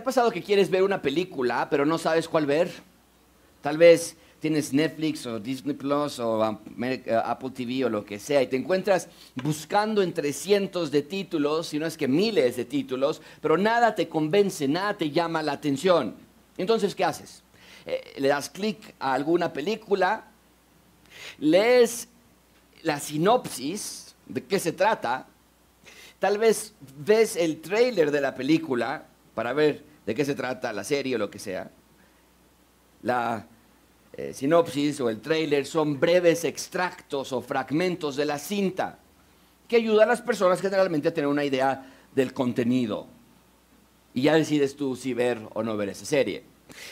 ha pasado que quieres ver una película, pero no sabes cuál ver? Tal vez tienes Netflix o Disney Plus o Apple TV o lo que sea y te encuentras buscando entre cientos de títulos, si no es que miles de títulos, pero nada te convence, nada te llama la atención. Entonces, ¿qué haces? Eh, le das clic a alguna película, lees la sinopsis de qué se trata, tal vez ves el trailer de la película para ver de qué se trata la serie o lo que sea. La eh, sinopsis o el trailer son breves extractos o fragmentos de la cinta que ayudan a las personas generalmente a tener una idea del contenido. Y ya decides tú si ver o no ver esa serie.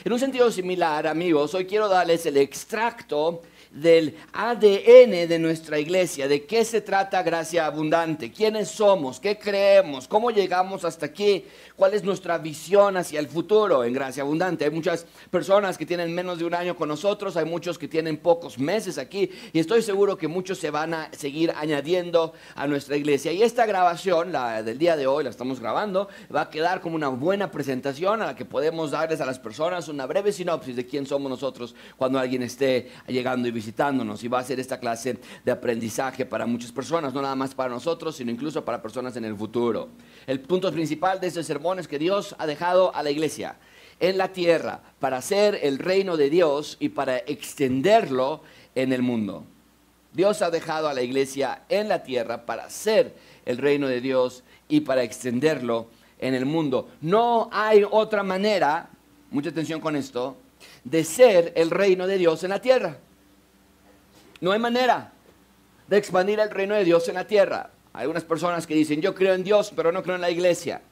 En un sentido similar, amigos, hoy quiero darles el extracto del ADN de nuestra iglesia, de qué se trata Gracia Abundante, quiénes somos, qué creemos, cómo llegamos hasta aquí, cuál es nuestra visión hacia el futuro en Gracia Abundante. Hay muchas personas que tienen menos de un año con nosotros, hay muchos que tienen pocos meses aquí y estoy seguro que muchos se van a seguir añadiendo a nuestra iglesia. Y esta grabación, la del día de hoy, la estamos grabando, va a quedar como una buena presentación a la que podemos darles a las personas una breve sinopsis de quién somos nosotros cuando alguien esté llegando y y va a ser esta clase de aprendizaje para muchas personas, no nada más para nosotros, sino incluso para personas en el futuro. El punto principal de este sermón es que Dios ha dejado a la iglesia en la tierra para hacer el reino de Dios y para extenderlo en el mundo. Dios ha dejado a la iglesia en la tierra para hacer el reino de Dios y para extenderlo en el mundo. No hay otra manera, mucha atención con esto, de ser el reino de Dios en la tierra. No hay manera de expandir el reino de Dios en la tierra. Hay algunas personas que dicen, yo creo en Dios, pero no creo en la iglesia.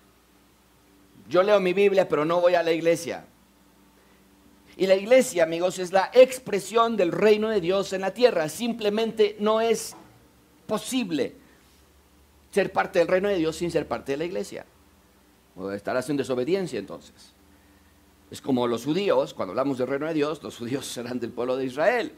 Yo leo mi Biblia, pero no voy a la iglesia. Y la iglesia, amigos, es la expresión del reino de Dios en la tierra. Simplemente no es posible ser parte del reino de Dios sin ser parte de la iglesia. O estarás en desobediencia entonces. Es como los judíos, cuando hablamos del reino de Dios, los judíos serán del pueblo de Israel.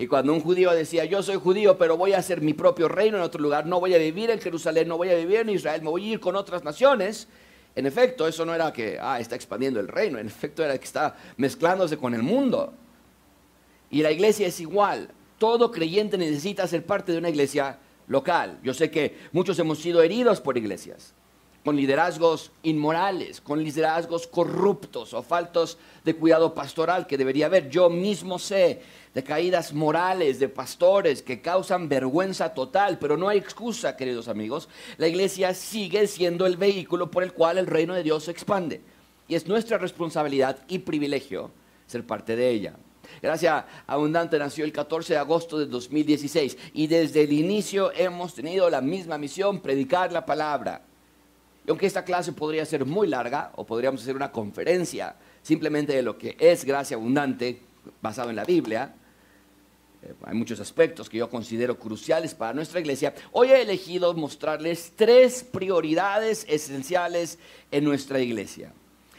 Y cuando un judío decía, yo soy judío, pero voy a hacer mi propio reino en otro lugar, no voy a vivir en Jerusalén, no voy a vivir en Israel, me voy a ir con otras naciones, en efecto, eso no era que, ah, está expandiendo el reino, en efecto era que está mezclándose con el mundo. Y la iglesia es igual, todo creyente necesita ser parte de una iglesia local. Yo sé que muchos hemos sido heridos por iglesias con liderazgos inmorales, con liderazgos corruptos o faltos de cuidado pastoral que debería haber. Yo mismo sé de caídas morales de pastores que causan vergüenza total, pero no hay excusa, queridos amigos. La iglesia sigue siendo el vehículo por el cual el reino de Dios se expande. Y es nuestra responsabilidad y privilegio ser parte de ella. Gracia Abundante nació el 14 de agosto de 2016 y desde el inicio hemos tenido la misma misión, predicar la palabra. Y aunque esta clase podría ser muy larga o podríamos hacer una conferencia simplemente de lo que es gracia abundante basado en la Biblia, hay muchos aspectos que yo considero cruciales para nuestra iglesia. Hoy he elegido mostrarles tres prioridades esenciales en nuestra iglesia.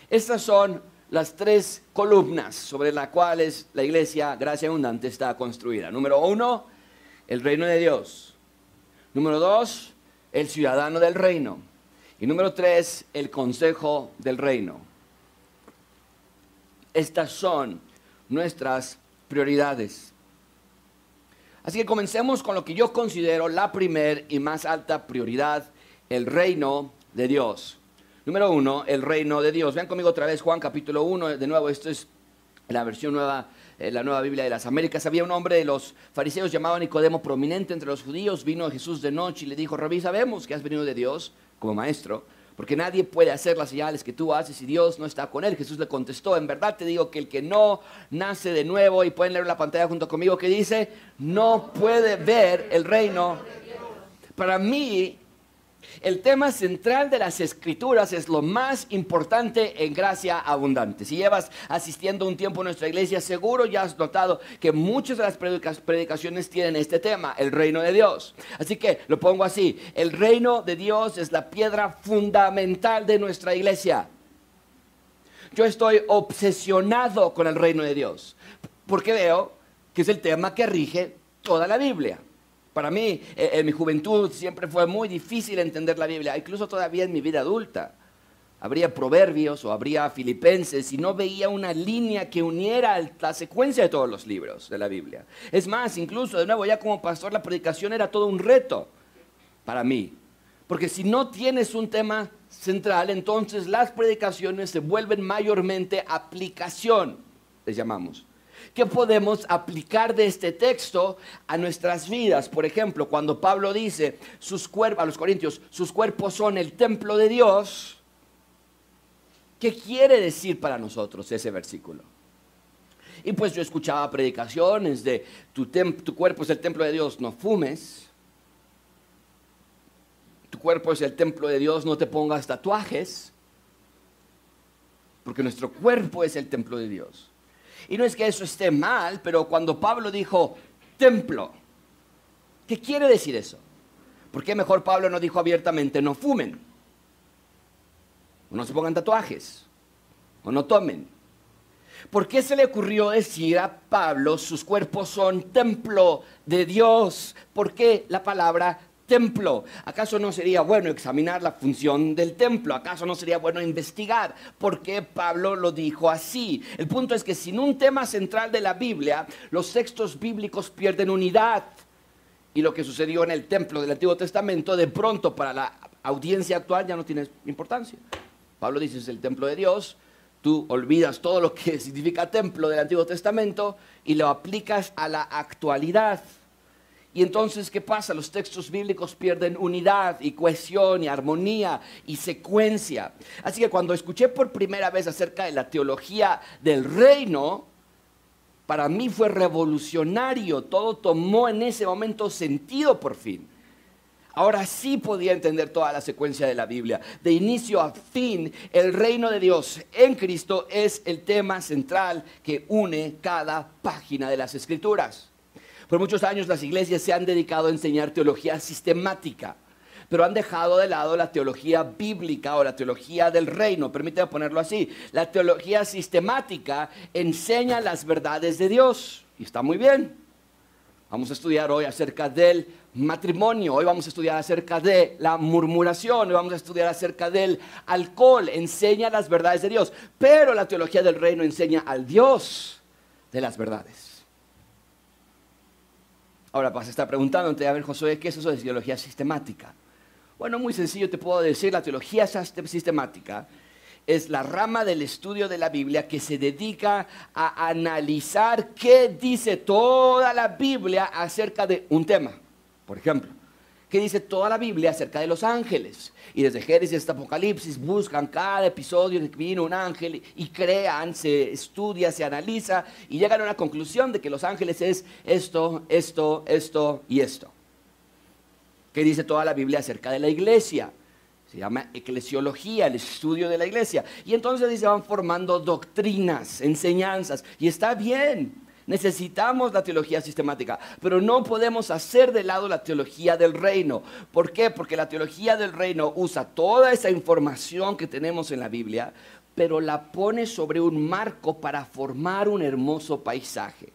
Estas son las tres columnas sobre las cuales la iglesia Gracia Abundante está construida. Número uno, el reino de Dios. Número dos, el ciudadano del reino. Y número tres, el consejo del reino. Estas son nuestras prioridades. Así que comencemos con lo que yo considero la primer y más alta prioridad, el reino de Dios. Número uno, el reino de Dios. Vean conmigo otra vez Juan capítulo 1, de nuevo, esto es la versión nueva, eh, la nueva Biblia de las Américas. Había un hombre de los fariseos llamado Nicodemo, prominente entre los judíos, vino Jesús de noche y le dijo, Rabí, sabemos que has venido de Dios como maestro porque nadie puede hacer las señales que tú haces si Dios no está con él. Jesús le contestó, en verdad te digo que el que no nace de nuevo, y pueden leer la pantalla junto conmigo que dice, no puede ver el reino. Para mí, el tema central de las escrituras es lo más importante en gracia abundante. Si llevas asistiendo un tiempo a nuestra iglesia, seguro ya has notado que muchas de las predicaciones tienen este tema, el reino de Dios. Así que lo pongo así, el reino de Dios es la piedra fundamental de nuestra iglesia. Yo estoy obsesionado con el reino de Dios, porque veo que es el tema que rige toda la Biblia. Para mí, eh, en mi juventud siempre fue muy difícil entender la Biblia, incluso todavía en mi vida adulta. habría proverbios o habría filipenses y no veía una línea que uniera la secuencia de todos los libros de la Biblia. Es más, incluso de nuevo ya como pastor la predicación era todo un reto para mí. Porque si no tienes un tema central, entonces las predicaciones se vuelven mayormente aplicación, les llamamos. ¿Qué podemos aplicar de este texto a nuestras vidas? Por ejemplo, cuando Pablo dice sus cuerpos, a los corintios, sus cuerpos son el templo de Dios, ¿Qué quiere decir para nosotros ese versículo? Y pues yo escuchaba predicaciones de tu, tu, cuerpo es el templo de Dios, no fumes. Tu cuerpo es el templo de Dios, no te pongas tatuajes. Porque nuestro cuerpo es el templo de Dios. Y no es que eso esté mal, pero cuando Pablo dijo templo, ¿qué quiere decir eso? ¿Por qué mejor Pablo no dijo abiertamente no fumen? o no se pongan tatuajes, o no tomen. ¿Por qué se le ocurrió decir a Pablo sus cuerpos son templo de Dios? ¿Por qué la palabra templo? ¿Acaso no sería bueno examinar la función del templo? ¿Acaso no sería bueno investigar por qué Pablo lo dijo así? El punto es que sin un tema central de la Biblia, los textos bíblicos pierden unidad. Y lo que sucedió en el templo del Antiguo Testamento, de pronto para la audiencia actual ya no tiene importancia. Pablo dice es el templo de Dios, tú olvidas todo lo que significa templo del Antiguo Testamento y lo aplicas a la actualidad. Y entonces, ¿qué pasa? Los textos bíblicos pierden unidad y cohesión y armonía y secuencia. Así que cuando escuché por primera vez acerca de la teología del reino, para mí fue revolucionario. Todo tomó en ese momento sentido por fin. Ahora sí podía entender toda la secuencia de la Biblia. De inicio a fin, el reino de Dios en Cristo es el tema central que une cada página de las Escrituras. Por muchos años las iglesias se han dedicado a enseñar teología sistemática, pero han dejado de lado la teología bíblica o la teología del reino. Permítame ponerlo así. La teología sistemática enseña las verdades de Dios y está muy bien. Vamos a estudiar hoy acerca del matrimonio, hoy vamos a estudiar acerca de la murmuración, hoy vamos a estudiar acerca del alcohol, enseña las verdades de Dios, pero la teología del reino enseña al Dios de las verdades. Ahora vas a estar preguntándote, a ver Josué, ¿qué es eso de teología sistemática? Bueno, muy sencillo te puedo decir, la teología sistemática es la rama del estudio de la Biblia que se dedica a analizar qué dice toda la Biblia acerca de un tema. Por ejemplo, ¿qué dice toda la Biblia acerca de los ángeles? Y desde Génesis hasta Apocalipsis buscan cada episodio de que viene un ángel y crean, se estudia, se analiza y llegan a una conclusión de que los ángeles es esto, esto, esto y esto. ¿Qué dice toda la Biblia acerca de la iglesia? Se llama eclesiología, el estudio de la iglesia. Y entonces se van formando doctrinas, enseñanzas. Y está bien, necesitamos la teología sistemática, pero no podemos hacer de lado la teología del reino. ¿Por qué? Porque la teología del reino usa toda esa información que tenemos en la Biblia, pero la pone sobre un marco para formar un hermoso paisaje.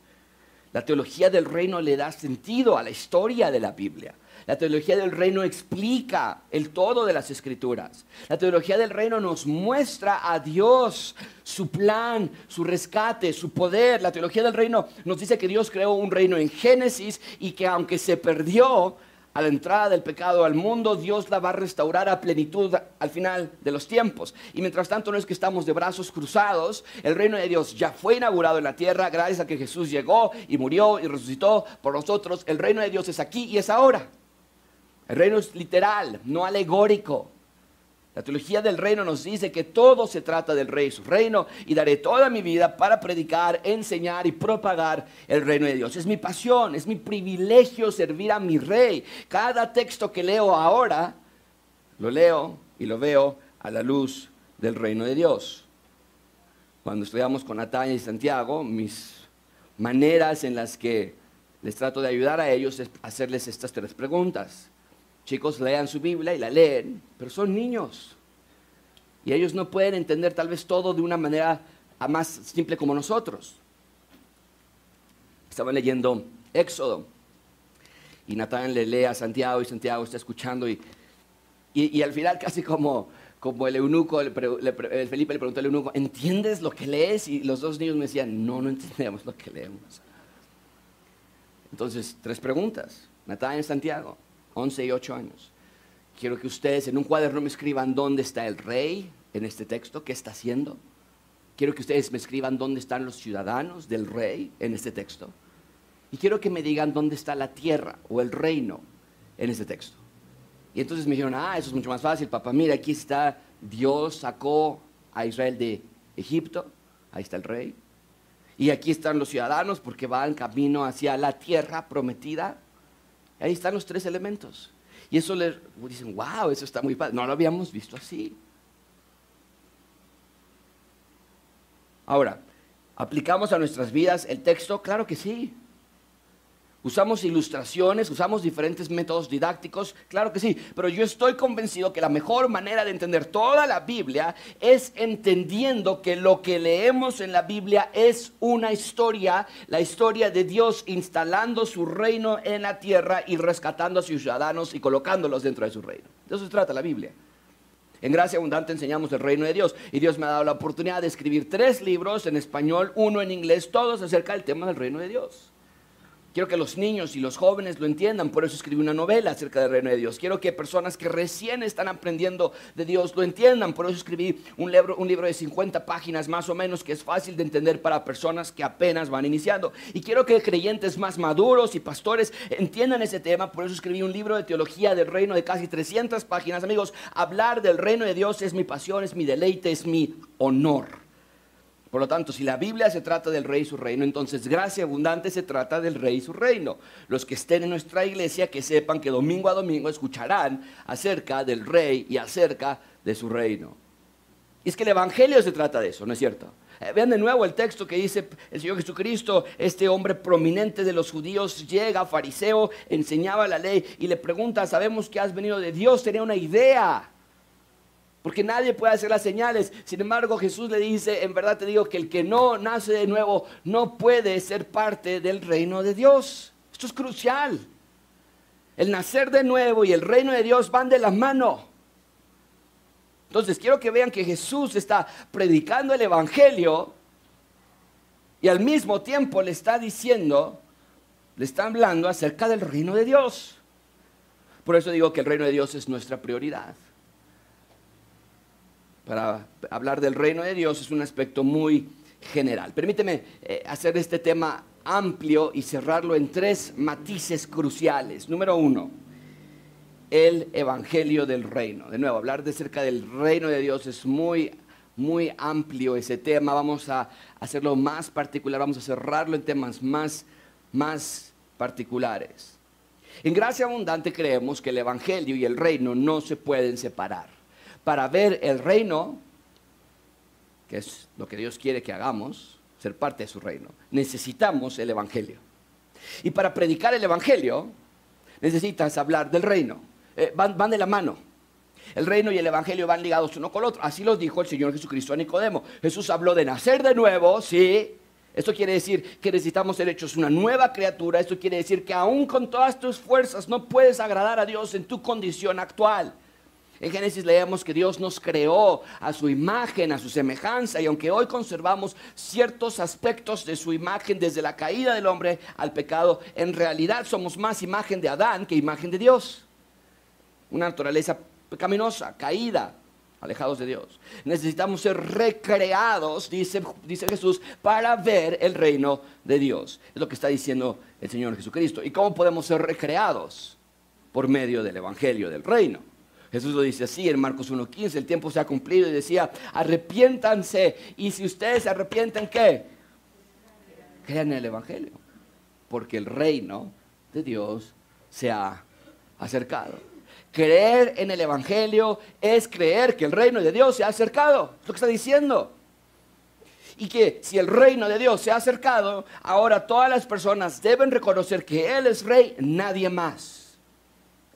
La teología del reino le da sentido a la historia de la Biblia. La teología del reino explica el todo de las escrituras. La teología del reino nos muestra a Dios, su plan, su rescate, su poder. La teología del reino nos dice que Dios creó un reino en Génesis y que aunque se perdió, a la entrada del pecado al mundo, Dios la va a restaurar a plenitud al final de los tiempos. Y mientras tanto no es que estamos de brazos cruzados, el reino de Dios ya fue inaugurado en la tierra gracias a que Jesús llegó y murió y resucitó por nosotros. El reino de Dios es aquí y es ahora. El reino es literal, no alegórico. La teología del reino nos dice que todo se trata del rey su reino y daré toda mi vida para predicar, enseñar y propagar el reino de Dios. Es mi pasión, es mi privilegio servir a mi rey. Cada texto que leo ahora, lo leo y lo veo a la luz del reino de Dios. Cuando estudiamos con Natalia y Santiago, mis maneras en las que les trato de ayudar a ellos es hacerles estas tres preguntas. Chicos, lean su Biblia y la leen, pero son niños. Y ellos no pueden entender tal vez todo de una manera más simple como nosotros. Estaban leyendo Éxodo y Natán le lee a Santiago y Santiago está escuchando y, y, al final casi como, como el eunuco, el Felipe le preguntó al eunuco, ¿entiendes lo que lees? Y los dos niños me decían, no, no entendemos lo que leemos. Entonces, tres preguntas. Natalia Santiago, 11 y 8 años. Quiero que ustedes en un cuaderno me escriban dónde está el rey en este texto, qué está haciendo. Quiero que ustedes me escriban dónde están los ciudadanos del rey en este texto. Y quiero que me digan dónde está la tierra o el reino en este texto. Y entonces me dijeron, ah, eso es mucho más fácil, papá. Mira, aquí está, Dios sacó a Israel de Egipto, ahí está el rey. Y aquí están los ciudadanos porque van camino hacia la tierra prometida. Ahí están los tres elementos. Y eso le dicen, wow, eso está muy padre. No lo habíamos visto así. Ahora, ¿aplicamos a nuestras vidas el texto? Claro que sí. Usamos ilustraciones, usamos diferentes métodos didácticos, claro que sí, pero yo estoy convencido que la mejor manera de entender toda la Biblia es entendiendo que lo que leemos en la Biblia es una historia, la historia de Dios instalando su reino en la tierra y rescatando a sus ciudadanos y colocándolos dentro de su reino. De eso se trata la Biblia. En Gracia Abundante enseñamos el reino de Dios y Dios me ha dado la oportunidad de escribir tres libros en español, uno en inglés, todos acerca del tema del reino de Dios. Quiero que los niños y los jóvenes lo entiendan, por eso escribí una novela acerca del reino de Dios. Quiero que personas que recién están aprendiendo de Dios lo entiendan, por eso escribí un libro, un libro de 50 páginas más o menos que es fácil de entender para personas que apenas van iniciando. Y quiero que creyentes más maduros y pastores entiendan ese tema, por eso escribí un libro de teología del reino de casi 300 páginas. Amigos, hablar del reino de Dios es mi pasión, es mi deleite, es mi honor. Por lo tanto, si la Biblia se trata del rey y su reino, entonces gracia abundante se trata del rey y su reino. Los que estén en nuestra iglesia, que sepan que domingo a domingo escucharán acerca del rey y acerca de su reino. Y es que el Evangelio se trata de eso, ¿no es cierto? Eh, vean de nuevo el texto que dice el Señor Jesucristo, este hombre prominente de los judíos, llega, fariseo, enseñaba la ley y le pregunta, sabemos que has venido de Dios, tenía una idea porque nadie puede hacer las señales. Sin embargo, Jesús le dice, en verdad te digo que el que no nace de nuevo no puede ser parte del reino de Dios. Esto es crucial. El nacer de nuevo y el reino de Dios van de la mano. Entonces, quiero que vean que Jesús está predicando el Evangelio y al mismo tiempo le está diciendo, le está hablando acerca del reino de Dios. Por eso digo que el reino de Dios es nuestra prioridad para hablar del reino de Dios es un aspecto muy general. Permíteme eh, hacer este tema amplio y cerrarlo en tres matices cruciales. Número uno, el evangelio del reino. De nuevo, hablar de cerca del reino de Dios es muy, muy amplio ese tema. Vamos a hacerlo más particular, vamos a cerrarlo en temas más, más particulares. En gracia abundante creemos que el evangelio y el reino no se pueden separar para ver el reino, que es lo que Dios quiere que hagamos, ser parte de su reino, necesitamos el Evangelio. Y para predicar el Evangelio, necesitas hablar del reino. Eh, van, van de la mano. El reino y el evangelio van ligados uno con el otro. Así lo dijo el Señor Jesucristo a Nicodemo. Jesús habló de nacer de nuevo, sí. Esto quiere decir que necesitamos ser hechos una nueva criatura. Esto quiere decir que aún con todas tus fuerzas no puedes agradar a Dios en tu condición actual. En Génesis leemos que Dios nos creó a su imagen, a su semejanza, y aunque hoy conservamos ciertos aspectos de su imagen desde la caída del hombre al pecado, en realidad somos más imagen de Adán que imagen de Dios. Una naturaleza pecaminosa, caída, alejados de Dios. Necesitamos ser recreados, dice, dice Jesús, para ver el reino de Dios. Es lo que está diciendo el Señor Jesucristo. ¿Y cómo podemos ser recreados? Por medio del Evangelio del reino. Jesús lo dice así en Marcos 1.15, el tiempo se ha cumplido y decía, arrepiéntanse. Y si ustedes se arrepienten, ¿qué? Crean en el Evangelio. Porque el reino de Dios se ha acercado. Creer en el Evangelio es creer que el reino de Dios se ha acercado. Es lo que está diciendo. Y que si el reino de Dios se ha acercado, ahora todas las personas deben reconocer que Él es rey, nadie más.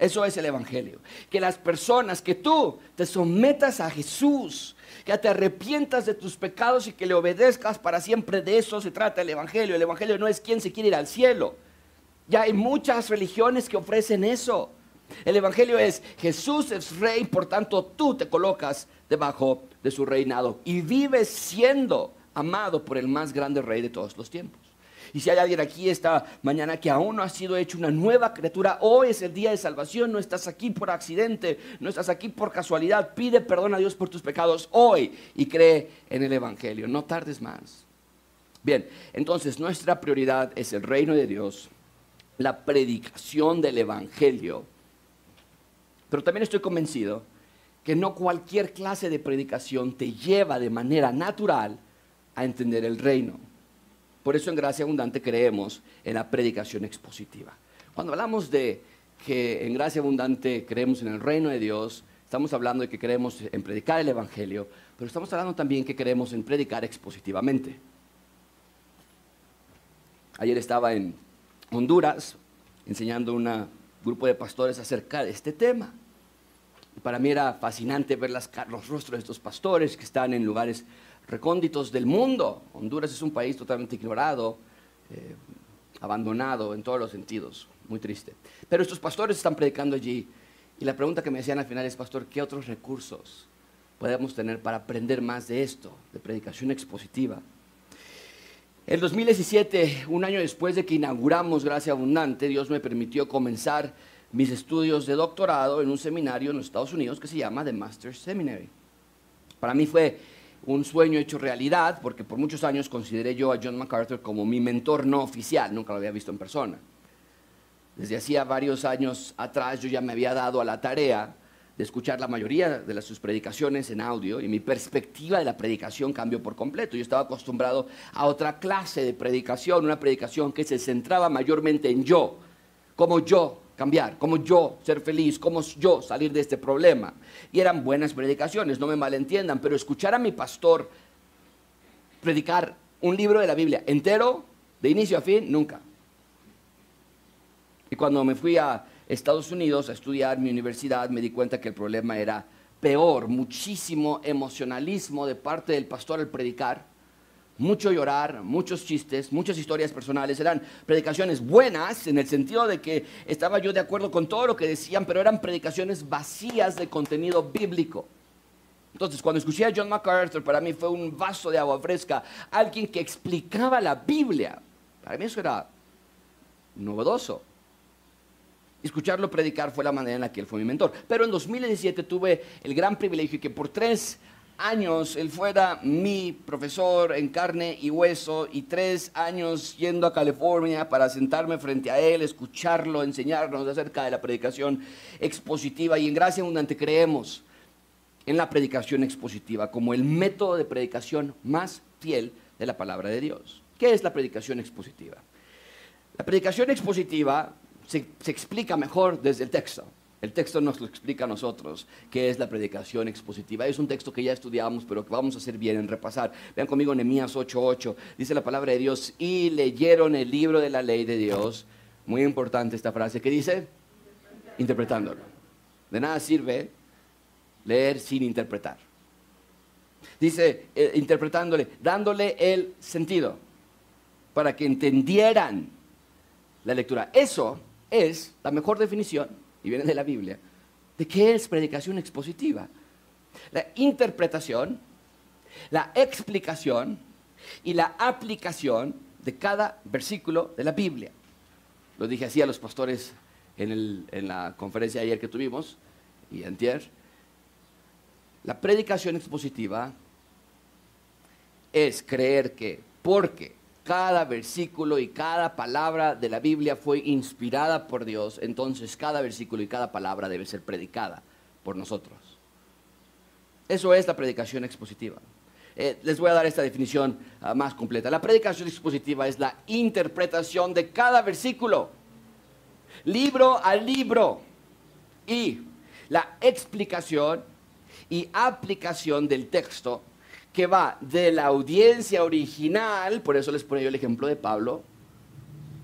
Eso es el Evangelio. Que las personas, que tú te sometas a Jesús, que te arrepientas de tus pecados y que le obedezcas para siempre. De eso se trata el Evangelio. El Evangelio no es quien se quiere ir al cielo. Ya hay muchas religiones que ofrecen eso. El Evangelio es Jesús es rey, por tanto tú te colocas debajo de su reinado y vives siendo amado por el más grande rey de todos los tiempos. Y si hay alguien aquí esta mañana que aún no ha sido hecho una nueva criatura, hoy es el día de salvación, no estás aquí por accidente, no estás aquí por casualidad, pide perdón a Dios por tus pecados hoy y cree en el Evangelio, no tardes más. Bien, entonces nuestra prioridad es el reino de Dios, la predicación del Evangelio, pero también estoy convencido que no cualquier clase de predicación te lleva de manera natural a entender el reino. Por eso en Gracia Abundante creemos en la predicación expositiva. Cuando hablamos de que en Gracia Abundante creemos en el reino de Dios, estamos hablando de que creemos en predicar el Evangelio, pero estamos hablando también que creemos en predicar expositivamente. Ayer estaba en Honduras enseñando a un grupo de pastores acerca de este tema. para mí era fascinante ver los rostros de estos pastores que están en lugares recónditos del mundo. Honduras es un país totalmente ignorado, eh, abandonado en todos los sentidos, muy triste. Pero estos pastores están predicando allí y la pregunta que me hacían al final es, pastor, ¿qué otros recursos podemos tener para aprender más de esto, de predicación expositiva? En 2017, un año después de que inauguramos Gracia Abundante, Dios me permitió comenzar mis estudios de doctorado en un seminario en los Estados Unidos que se llama The Master's Seminary. Para mí fue un sueño hecho realidad, porque por muchos años consideré yo a John MacArthur como mi mentor no oficial, nunca lo había visto en persona. Desde hacía varios años atrás yo ya me había dado a la tarea de escuchar la mayoría de sus predicaciones en audio y mi perspectiva de la predicación cambió por completo. Yo estaba acostumbrado a otra clase de predicación, una predicación que se centraba mayormente en yo, como yo cambiar, cómo yo ser feliz, cómo yo salir de este problema. Y eran buenas predicaciones, no me malentiendan, pero escuchar a mi pastor predicar un libro de la Biblia entero, de inicio a fin, nunca. Y cuando me fui a Estados Unidos a estudiar mi universidad, me di cuenta que el problema era peor, muchísimo emocionalismo de parte del pastor al predicar mucho llorar, muchos chistes, muchas historias personales. Eran predicaciones buenas en el sentido de que estaba yo de acuerdo con todo lo que decían, pero eran predicaciones vacías de contenido bíblico. Entonces, cuando escuché a John MacArthur, para mí fue un vaso de agua fresca, alguien que explicaba la Biblia. Para mí eso era novedoso. Escucharlo predicar fue la manera en la que él fue mi mentor. Pero en 2017 tuve el gran privilegio que por tres años él fuera mi profesor en carne y hueso y tres años yendo a California para sentarme frente a él, escucharlo, enseñarnos acerca de la predicación expositiva y en gracia abundante creemos en la predicación expositiva como el método de predicación más fiel de la palabra de Dios. ¿Qué es la predicación expositiva? La predicación expositiva se, se explica mejor desde el texto. El texto nos lo explica a nosotros, qué es la predicación expositiva. Es un texto que ya estudiamos, pero que vamos a hacer bien en repasar. Vean conmigo Nehemías 8:8. Dice la palabra de Dios, y leyeron el libro de la ley de Dios. Muy importante esta frase. ¿Qué dice? Interpretándolo. De nada sirve leer sin interpretar. Dice, eh, interpretándole, dándole el sentido, para que entendieran la lectura. Eso es la mejor definición y viene de la Biblia, de qué es predicación expositiva. La interpretación, la explicación y la aplicación de cada versículo de la Biblia. Lo dije así a los pastores en, en la conferencia ayer que tuvimos y antier. La predicación expositiva es creer que porque cada versículo y cada palabra de la Biblia fue inspirada por Dios, entonces cada versículo y cada palabra debe ser predicada por nosotros. Eso es la predicación expositiva. Eh, les voy a dar esta definición ah, más completa. La predicación expositiva es la interpretación de cada versículo, libro a libro, y la explicación y aplicación del texto que va de la audiencia original, por eso les pongo yo el ejemplo de Pablo,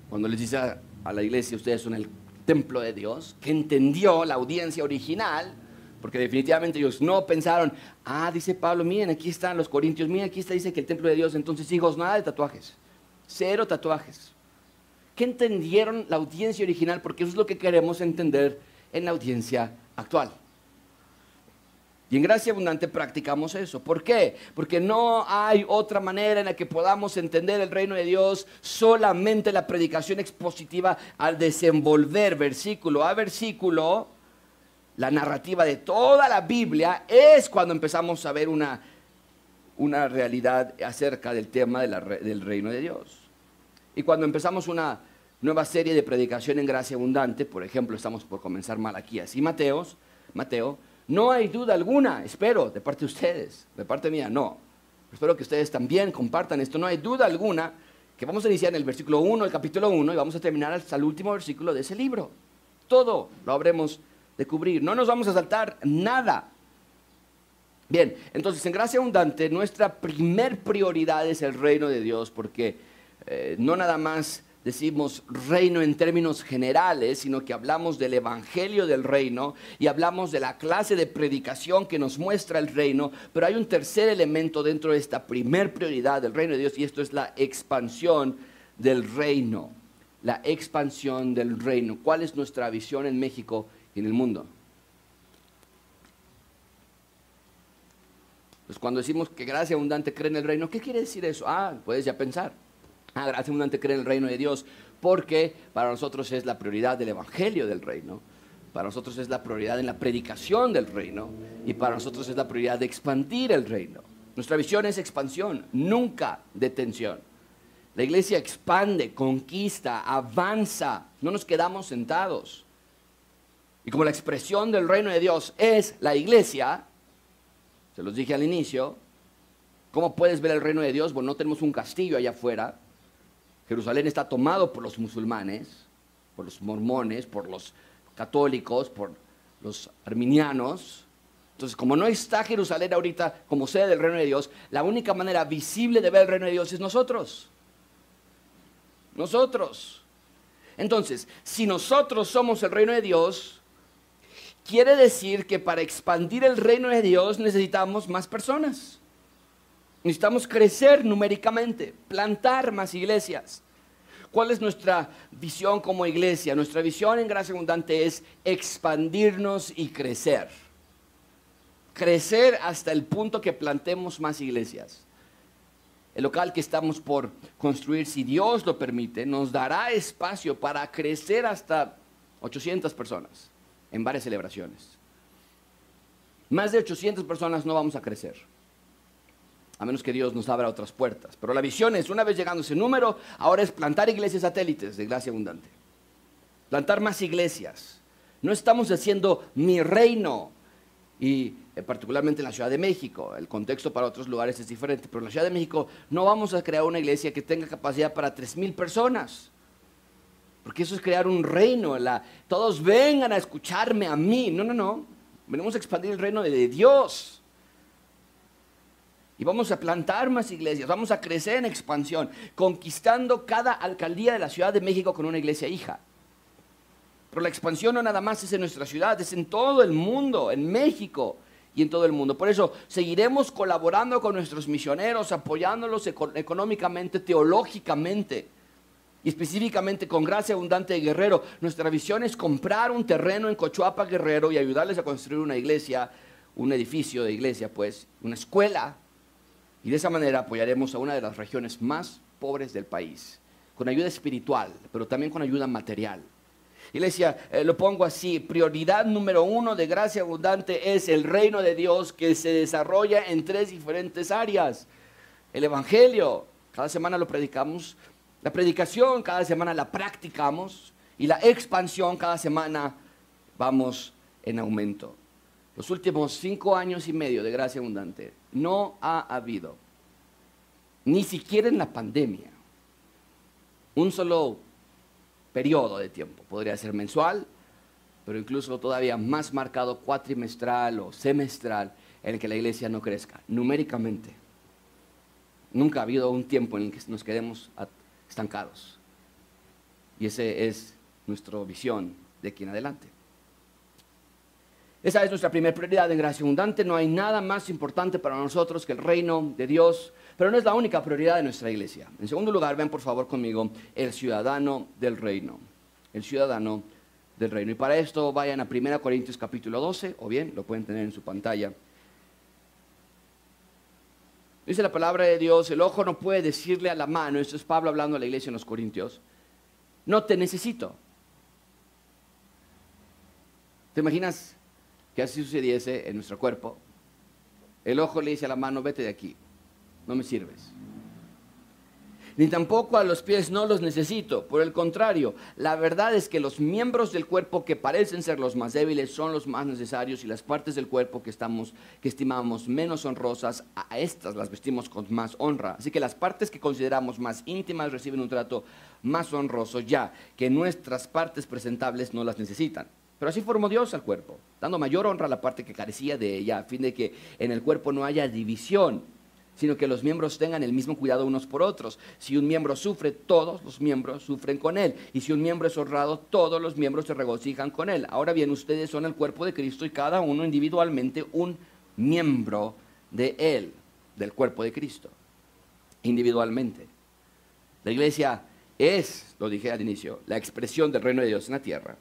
cuando les dice a, la iglesia, ustedes son el templo de Dios, que entendió la audiencia original, porque definitivamente ellos no pensaron, ah, dice Pablo, miren, aquí están los corintios, miren, aquí está, dice que el templo de Dios, entonces hijos, nada de tatuajes, cero tatuajes. ¿Qué entendieron la audiencia original? Porque eso es lo que queremos entender en la audiencia actual. Y en Gracia Abundante practicamos eso. ¿Por qué? Porque no hay otra manera en la que podamos entender el reino de Dios solamente la predicación expositiva al desenvolver versículo a versículo la narrativa de toda la Biblia es cuando empezamos a ver una, una realidad acerca del tema del reino de Dios. Y cuando empezamos una nueva serie de predicación en gracia abundante, por ejemplo, estamos por comenzar Malaquías y Mateos, Mateo, no hay duda alguna, espero, de parte de ustedes, de parte mía, no. Espero que ustedes también compartan esto. No hay duda alguna que vamos a iniciar en el versículo 1, el capítulo 1, y vamos a terminar hasta el último versículo de ese libro. Todo lo habremos de cubrir. No nos vamos a saltar nada. Bien, entonces en gracia abundante nuestra primer prioridad es el reino de Dios, porque eh, no nada más decimos reino en términos generales, sino que hablamos del evangelio del reino y hablamos de la clase de predicación que nos muestra el reino, pero hay un tercer elemento dentro de esta primer prioridad del reino de Dios y esto es la expansión del reino, la expansión del reino. ¿Cuál es nuestra visión en México y en el mundo? Pues cuando decimos que gracia abundante cree en el reino, ¿qué quiere decir eso? Ah, puedes ya pensar Ah, gracias abundante cree en el reino de Dios, porque para nosotros es la prioridad del evangelio del reino, para nosotros es la prioridad en la predicación del reino y para nosotros es la prioridad de expandir el reino. Nuestra visión es expansión, nunca detención. La iglesia expande, conquista, avanza, no nos quedamos sentados. Y como la expresión del reino de Dios es la iglesia, se los dije al inicio, ¿cómo puedes ver el reino de Dios? Bueno, no tenemos un castillo allá afuera, Jerusalén está tomado por los musulmanes, por los mormones, por los católicos, por los arminianos. Entonces, como no está Jerusalén ahorita como sede del reino de Dios, la única manera visible de ver el reino de Dios es nosotros. Nosotros. Entonces, si nosotros somos el reino de Dios, quiere decir que para expandir el reino de Dios necesitamos más personas. Necesitamos crecer numéricamente, plantar más iglesias. ¿Cuál es nuestra visión como iglesia? Nuestra visión en Gracia Abundante es expandirnos y crecer. Crecer hasta el punto que plantemos más iglesias. El local que estamos por construir, si Dios lo permite, nos dará espacio para crecer hasta 800 personas en varias celebraciones. Más de 800 personas no vamos a crecer a menos que Dios nos abra otras puertas. Pero la visión es, una vez llegando ese número, ahora es plantar iglesias satélites de gracia abundante. Plantar más iglesias. No estamos haciendo mi reino. Y eh, particularmente en la Ciudad de México, el contexto para otros lugares es diferente, pero en la Ciudad de México no vamos a crear una iglesia que tenga capacidad para tres mil personas. Porque eso es crear un reino. Todos vengan a escucharme a mí. No, no, no. Venimos a expandir el reino de Dios. Y vamos a plantar más iglesias, vamos a crecer en expansión, conquistando cada alcaldía de la Ciudad de México con una iglesia hija. Pero la expansión no nada más es en nuestra ciudad, es en todo el mundo, en México y en todo el mundo. Por eso seguiremos colaborando con nuestros misioneros, apoyándolos económicamente, teológicamente y específicamente con Gracia Abundante de Guerrero. Nuestra visión es comprar un terreno en Cochuapa Guerrero y ayudarles a construir una iglesia, un edificio de iglesia, pues, una escuela y de esa manera apoyaremos a una de las regiones más pobres del país, con ayuda espiritual, pero también con ayuda material. Iglesia, eh, lo pongo así, prioridad número uno de gracia abundante es el reino de Dios que se desarrolla en tres diferentes áreas. El Evangelio, cada semana lo predicamos, la predicación cada semana la practicamos y la expansión cada semana vamos en aumento. Los últimos cinco años y medio de gracia abundante no ha habido, ni siquiera en la pandemia, un solo periodo de tiempo, podría ser mensual, pero incluso todavía más marcado cuatrimestral o semestral, en el que la iglesia no crezca, numéricamente. Nunca ha habido un tiempo en el que nos quedemos estancados. Y esa es nuestra visión de aquí en adelante. Esa es nuestra primera prioridad en gracia abundante. No hay nada más importante para nosotros que el reino de Dios, pero no es la única prioridad de nuestra iglesia. En segundo lugar, ven por favor conmigo el ciudadano del reino. El ciudadano del reino. Y para esto vayan a 1 Corintios capítulo 12, o bien lo pueden tener en su pantalla. Dice la palabra de Dios, el ojo no puede decirle a la mano, esto es Pablo hablando a la iglesia en los Corintios, no te necesito. ¿Te imaginas que así sucediese en nuestro cuerpo? El ojo le dice a la mano, vete de aquí, no me sirves ni tampoco a los pies no los necesito. Por el contrario, la verdad es que los miembros del cuerpo que parecen ser los más débiles son los más necesarios y las partes del cuerpo que, estamos, que estimamos menos honrosas, a estas las vestimos con más honra. Así que las partes que consideramos más íntimas reciben un trato más honroso ya que nuestras partes presentables no las necesitan. Pero así formó Dios al cuerpo, dando mayor honra a la parte que carecía de ella, a fin de que en el cuerpo no haya división sino que los miembros tengan el mismo cuidado unos por otros. Si un miembro sufre, todos los miembros sufren con él. Y si un miembro es honrado, todos los miembros se regocijan con él. Ahora bien, ustedes son el cuerpo de Cristo y cada uno individualmente un miembro de él, del cuerpo de Cristo. Individualmente. La iglesia es, lo dije al inicio, la expresión del reino de Dios en la tierra.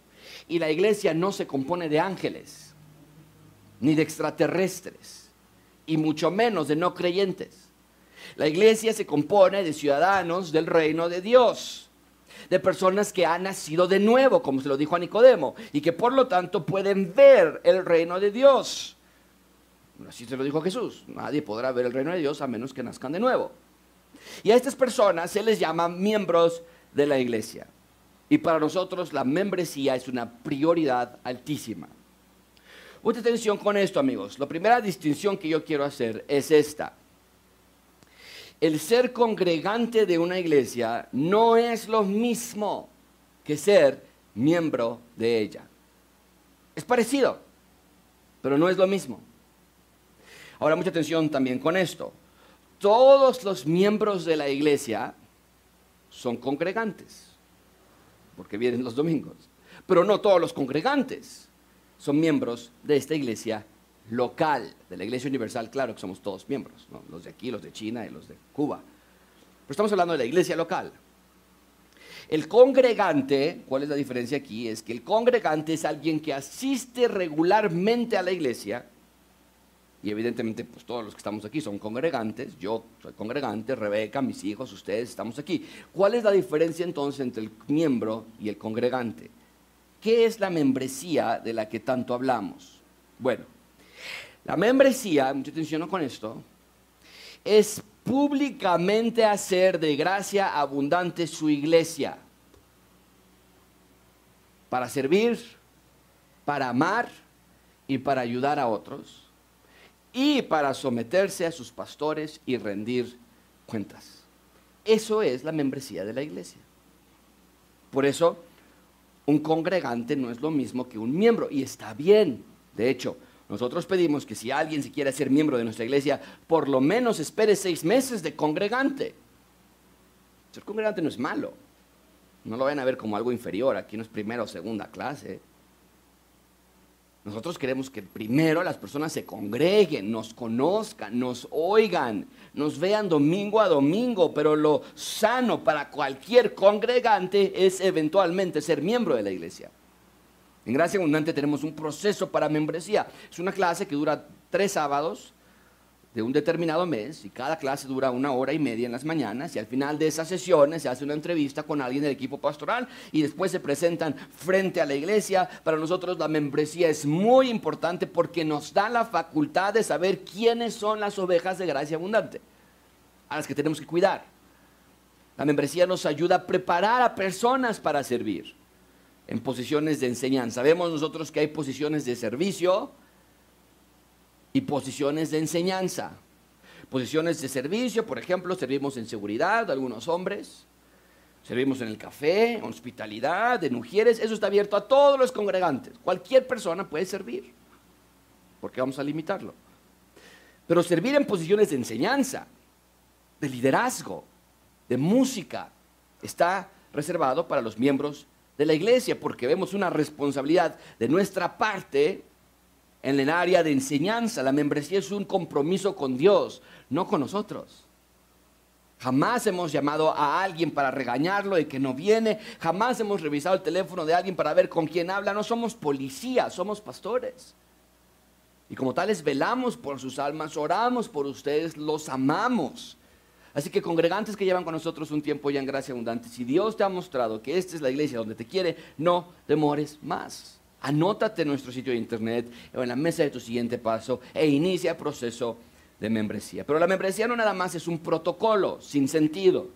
Y la iglesia no se compone de ángeles, ni de extraterrestres y mucho menos de no creyentes. La iglesia se compone de ciudadanos del reino de Dios, de personas que han nacido de nuevo, como se lo dijo a Nicodemo, y que por lo tanto pueden ver el reino de Dios. Así se lo dijo Jesús, nadie podrá ver el reino de Dios a menos que nazcan de nuevo. Y a estas personas se les llama miembros de la iglesia. Y para nosotros la membresía es una prioridad altísima. Mucha atención con esto, amigos. La primera distinción que yo quiero hacer es esta. El ser congregante de una iglesia no es lo mismo que ser miembro de ella. Es parecido, pero no es lo mismo. Ahora, mucha atención también con esto. Todos los miembros de la iglesia son congregantes, porque vienen los domingos, pero no todos los congregantes son miembros de esta iglesia local, de la iglesia universal, claro que somos todos miembros, los de aquí, los de China y los de Cuba. Pero estamos hablando de la iglesia local. El congregante, ¿cuál es la diferencia aquí? Es que el congregante es alguien que asiste regularmente a la iglesia, y evidentemente pues todos los que estamos aquí son congregantes, yo soy congregante, Rebeca, mis hijos, ustedes estamos aquí. ¿Cuál es la diferencia entonces entre el miembro y el congregante? ¿Qué es la membresía de la que tanto hablamos? Bueno, la membresía, mucha atención con esto, es públicamente hacer de gracia abundante su iglesia para servir, para amar y para ayudar a otros y para someterse a sus pastores y rendir cuentas. Eso es la membresía de la iglesia. Por eso, un congregante no es lo mismo que un miembro y está bien. De hecho, nosotros pedimos que si alguien se quiere ser miembro de nuestra iglesia, por lo menos espere seis meses de congregante. Ser congregante no es malo. No lo vayan a ver como algo inferior. Aquí no es primera o segunda clase. Nosotros queremos que primero las personas se congreguen, nos conozcan, nos oigan, nos vean domingo a domingo, pero lo sano para cualquier congregante es eventualmente ser miembro de la iglesia. En Gracia Abundante tenemos un proceso para membresía. Es una clase que dura tres sábados de un determinado mes y cada clase dura una hora y media en las mañanas y al final de esas sesiones se hace una entrevista con alguien del equipo pastoral y después se presentan frente a la iglesia. Para nosotros la membresía es muy importante porque nos da la facultad de saber quiénes son las ovejas de gracia abundante a las que tenemos que cuidar. La membresía nos ayuda a preparar a personas para servir en posiciones de enseñanza. Vemos nosotros que hay posiciones de servicio, y posiciones de enseñanza. Posiciones de servicio, por ejemplo, servimos en seguridad, algunos hombres, servimos en el café, en hospitalidad, en mujeres, eso está abierto a todos los congregantes. Cualquier persona puede servir, porque vamos a limitarlo. Pero servir en posiciones de enseñanza, de liderazgo, de música, está reservado para los miembros de la iglesia, porque vemos una responsabilidad de nuestra parte en el área de enseñanza. La membresía es un compromiso con Dios, no con nosotros. Jamás hemos llamado a alguien para regañarlo y que no viene. Jamás hemos revisado el teléfono de alguien para ver con quién habla. No somos policías, somos pastores. Y como tales velamos por sus almas, oramos por ustedes, los amamos. Así que congregantes que llevan con nosotros un tiempo ya en gracia abundante, si Dios te ha mostrado que esta es la iglesia donde te quiere, no demores más. Anótate en nuestro sitio de internet o en la mesa de tu siguiente paso e inicia el proceso de membresía. Pero la membresía no nada más es un protocolo sin sentido.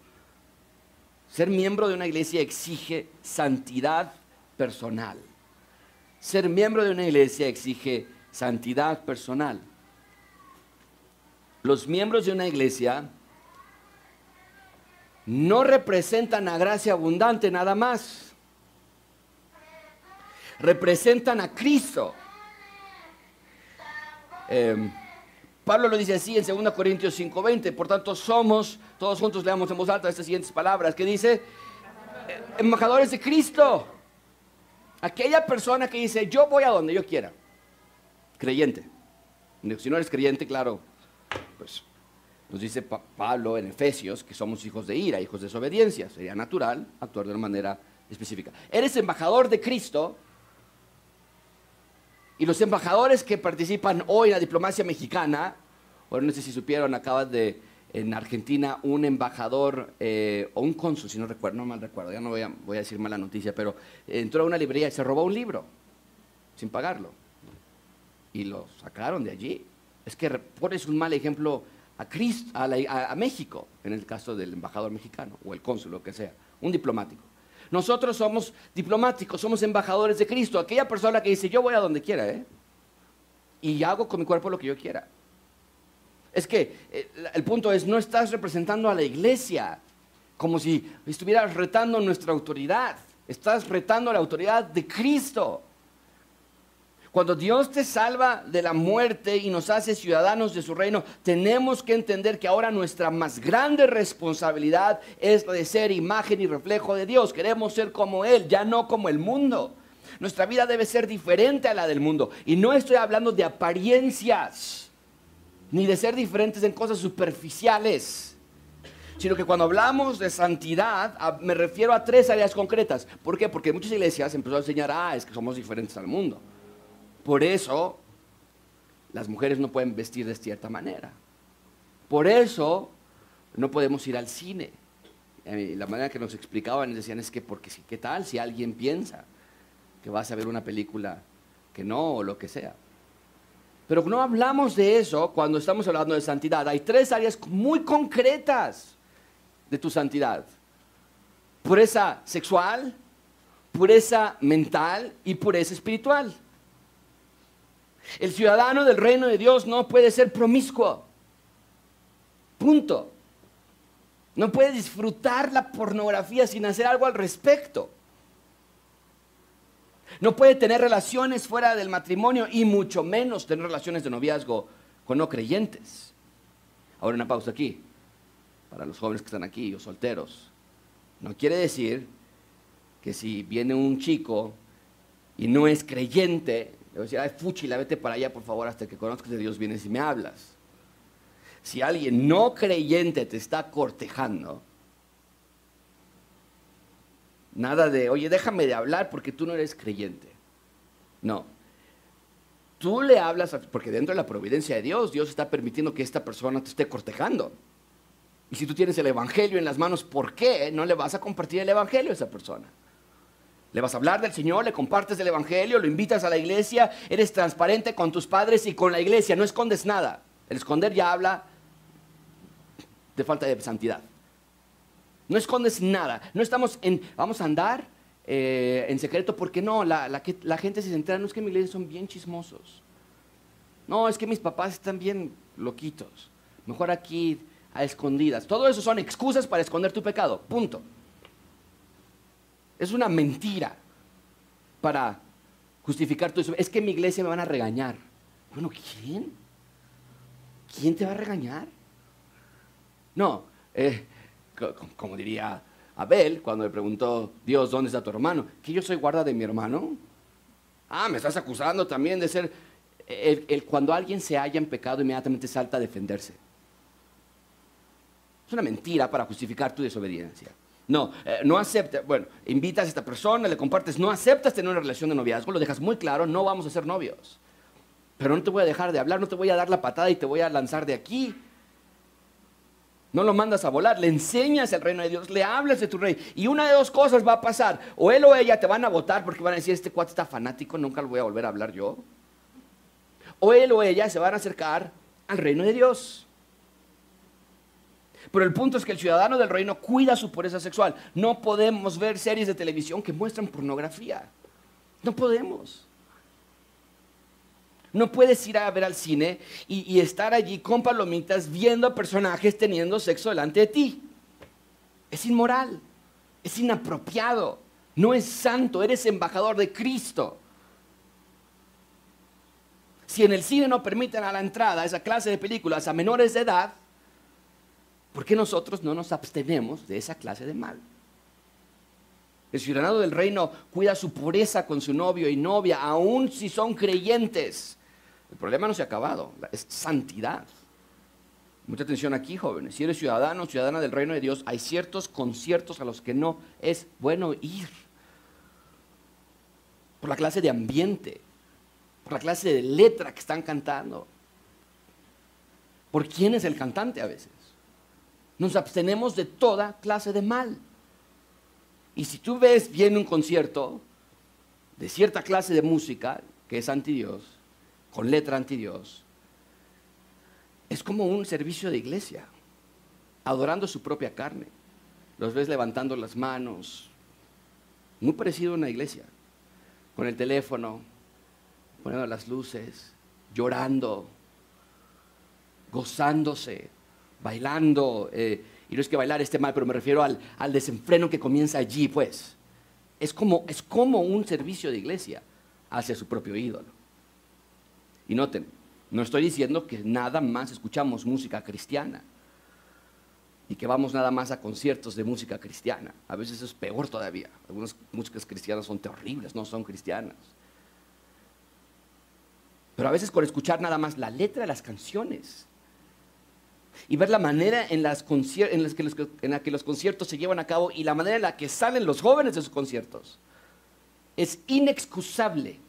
Ser miembro de una iglesia exige santidad personal. Ser miembro de una iglesia exige santidad personal. Los miembros de una iglesia no representan a gracia abundante nada más. Representan a Cristo. Em, Pablo lo dice así en 2 Corintios 5:20. Por tanto, somos, todos juntos leamos en voz alta estas siguientes palabras, que dice, embajadores de Cristo. Aquella persona que dice, yo voy a donde yo quiera. Creyente. Si no eres creyente, claro, pues nos dice Pablo en Efesios que somos hijos de ira, hijos de desobediencia. Sería natural actuar de una manera específica. Eres embajador de Cristo y los embajadores que participan hoy en la diplomacia mexicana, bueno, no sé si supieron, acaba de en Argentina un embajador eh, o un cónsul, si no recuerdo, no mal recuerdo, ya no voy a, voy a decir mala noticia, pero entró a una librería y se robó un libro sin pagarlo. Y lo sacaron de allí. Es que pones un mal ejemplo a, Cristo, a, México, en el caso del embajador mexicano o el cónsul, lo que sea, un diplomático. Nosotros somos diplomáticos, somos embajadores de Cristo, aquella persona que dice, yo voy a donde quiera, ¿eh? Y hago con mi cuerpo lo que yo quiera. Es que eh, el punto es, no estás representando a la iglesia como si estuvieras retando nuestra autoridad, estás retando la autoridad de Cristo. Cuando Dios te salva de la muerte y nos hace ciudadanos de su reino, tenemos que entender que ahora nuestra más grande responsabilidad es la de ser imagen y reflejo de Dios. Queremos ser como Él, ya no como el mundo. Nuestra vida debe ser diferente a la del mundo. Y no estoy hablando de apariencias, ni de ser diferentes en cosas superficiales sino que cuando hablamos de santidad, me refiero a tres áreas concretas. ¿Por qué? Porque muchas iglesias empezaron a enseñar, ah, es que somos diferentes al mundo. Por eso las mujeres no pueden vestir de cierta manera. Por eso no podemos ir al cine. La manera que nos explicaban decían es que porque qué tal si alguien piensa que vas a ver una película que no o lo que sea. Pero no hablamos de eso cuando estamos hablando de santidad. Hay tres áreas muy concretas de tu santidad. Pureza sexual, pureza mental y pureza espiritual. El ciudadano del reino de Dios no puede ser promiscuo. Punto. No puede disfrutar la pornografía sin hacer algo al respecto. No puede tener relaciones fuera del matrimonio y mucho menos tener relaciones de noviazgo con no creyentes. Ahora una pausa aquí, para los jóvenes que están aquí o solteros. No quiere decir que si viene un chico y no es creyente, le a ay, vete para allá, por favor, hasta que conozcas de Dios vienes y me hablas. Si alguien no creyente te está cortejando, nada de, oye, déjame de hablar porque tú no eres creyente. No. Tú le hablas, porque dentro de la providencia de Dios, Dios está permitiendo que esta persona te esté cortejando. Y si tú tienes el Evangelio en las manos, ¿por qué no le vas a compartir el Evangelio a esa persona? Le vas a hablar del Señor, le compartes del Evangelio, lo invitas a la iglesia, eres transparente con tus padres y con la iglesia, no escondes nada. El esconder ya habla de falta de santidad. No escondes nada. No estamos en, vamos a andar eh, en secreto porque no, la, la gente se entera, no es que mi iglesia son bien chismosos. No, es que mis papás están bien loquitos. Mejor aquí a escondidas. Todo eso son excusas para esconder tu pecado. Punto. Es una mentira para justificar todo eso. Es que en mi iglesia me van a regañar. Bueno, ¿quién? ¿Quién te va a regañar? No, eh, como diría Abel cuando le preguntó, Dios, ¿dónde está tu hermano? ¿Que yo soy guarda de mi hermano? Ah, me estás acusando también de ser... cuando alguien se halla en pecado, inmediatamente salta a defenderse. Es una mentira para justificar tu desobediencia. No, eh, no aceptas, bueno, invitas a esta persona, le compartes, no aceptas tener una relación de noviazgo, lo dejas muy claro, no vamos a ser novios. Pero no te voy a dejar de hablar, no te voy a dar la patada y te voy a lanzar de aquí. No lo mandas a volar, le enseñas el reino de Dios, le hablas de tu rey. Y una de dos cosas va a pasar. O él o ella te van a votar porque van a decir, este cuate está fanático, nunca lo voy a volver a hablar yo. O él o ella se van a acercar al reino de Dios. Pero el punto es que el ciudadano del reino cuida su pureza sexual. No podemos ver series de televisión que muestran pornografía. No podemos. No puedes ir a ver al cine y, estar allí con palomitas viendo personajes teniendo sexo delante de ti. Es inmoral, es inapropiado, no es santo, eres embajador de Cristo. Si en el cine no permiten a la entrada esa clase de películas a menores de edad, ¿Por qué nosotros no nos abstenemos de esa clase de mal? El ciudadano del reino cuida su pureza con su novio y novia, aun si son creyentes. El problema no se ha acabado, es santidad. Mucha atención aquí, jóvenes. Si eres ciudadano o ciudadana del reino de Dios, hay ciertos conciertos a los que no es bueno ir. Por la clase de ambiente, por la clase de letra que están cantando. ¿Por quién es el cantante a veces? Nos abstenemos de toda clase de mal. Y si tú ves bien un concierto de cierta clase de música, que es anti Dios, con letra anti Dios, es como un servicio de iglesia, adorando su propia carne. Los ves levantando las manos, muy parecido a una iglesia, con el teléfono, poniendo las luces, llorando, gozándose, bailando. Eh, y no es que bailar esté mal, pero me refiero al, desenfreno que comienza allí, pues. Es como, es como un servicio de iglesia hacia su propio ídolo. Y noten, no estoy diciendo que nada más escuchamos música cristiana y que vamos nada más a conciertos de música cristiana. A veces es peor todavía. Algunas músicas cristianas son terribles, no son cristianas. Pero a veces con escuchar nada más la letra de las canciones y ver la manera en, las en, las que los, en la que los conciertos se llevan a cabo y la manera en la que salen los jóvenes de sus conciertos. Es inexcusable.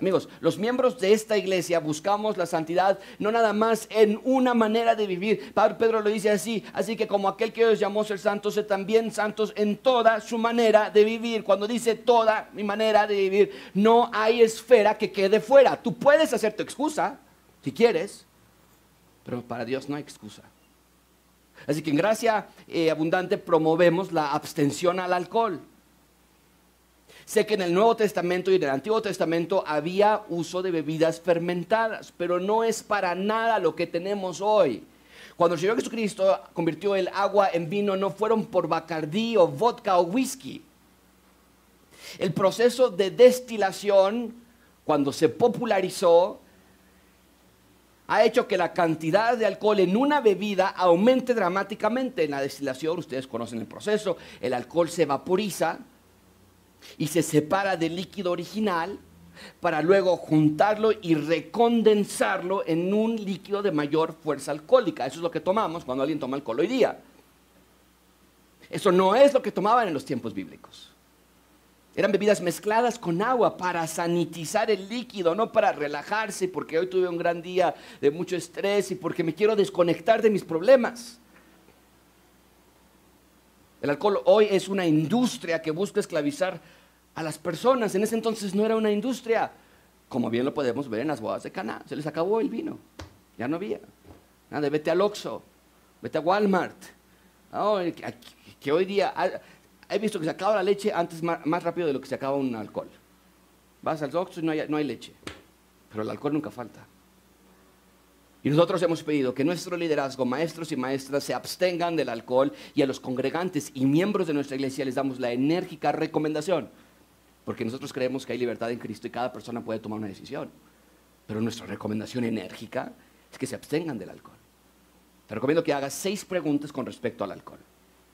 Amigos, los miembros de esta iglesia buscamos la santidad no nada más en una manera de vivir. Pablo Pedro lo dice así, así que como aquel que os llamó ser santos, sé también santos en toda su manera de vivir. Cuando dice toda mi manera de vivir, no hay esfera que quede fuera. Tú puedes hacer tu excusa, si quieres, pero para Dios no hay excusa. Así que en gracia eh, abundante promovemos la abstención al alcohol. Sé que en el Nuevo Testamento y en el Antiguo Testamento había uso de bebidas fermentadas, pero no es para nada lo que tenemos hoy. Cuando el Señor Jesucristo convirtió el agua en vino, no fueron por bacardí o vodka o whisky. El proceso de destilación, cuando se popularizó, ha hecho que la cantidad de alcohol en una bebida aumente dramáticamente. En la destilación, ustedes conocen el proceso, el alcohol se vaporiza y se separa del líquido original para luego juntarlo y recondensarlo en un líquido de mayor fuerza alcohólica. Eso es lo que tomamos cuando alguien toma alcohol hoy día. Eso no es lo que tomaban en los tiempos bíblicos. Eran bebidas mezcladas con agua para sanitizar el líquido, no para relajarse, porque hoy tuve un gran día de mucho estrés y porque me quiero desconectar de mis problemas. El alcohol hoy es una industria que busca esclavizar a las personas. En ese entonces no era una industria, como bien lo podemos ver en las bodas de Cana. Se les acabó el vino, ya no había. Nada, vete al Oxxo, vete a Walmart. que hoy día he visto que se acaba la leche antes más, rápido de lo que se acaba un alcohol. Vas al Oxxo y no hay, no hay leche, pero el alcohol nunca falta. Y nosotros hemos pedido que nuestro liderazgo, maestros y maestras, se abstengan del alcohol y a los congregantes y miembros de nuestra iglesia les damos la enérgica recomendación, porque nosotros creemos que hay libertad en Cristo y cada persona puede tomar una decisión. Pero nuestra recomendación enérgica es que se abstengan del alcohol. Te recomiendo que hagas seis preguntas con respecto al alcohol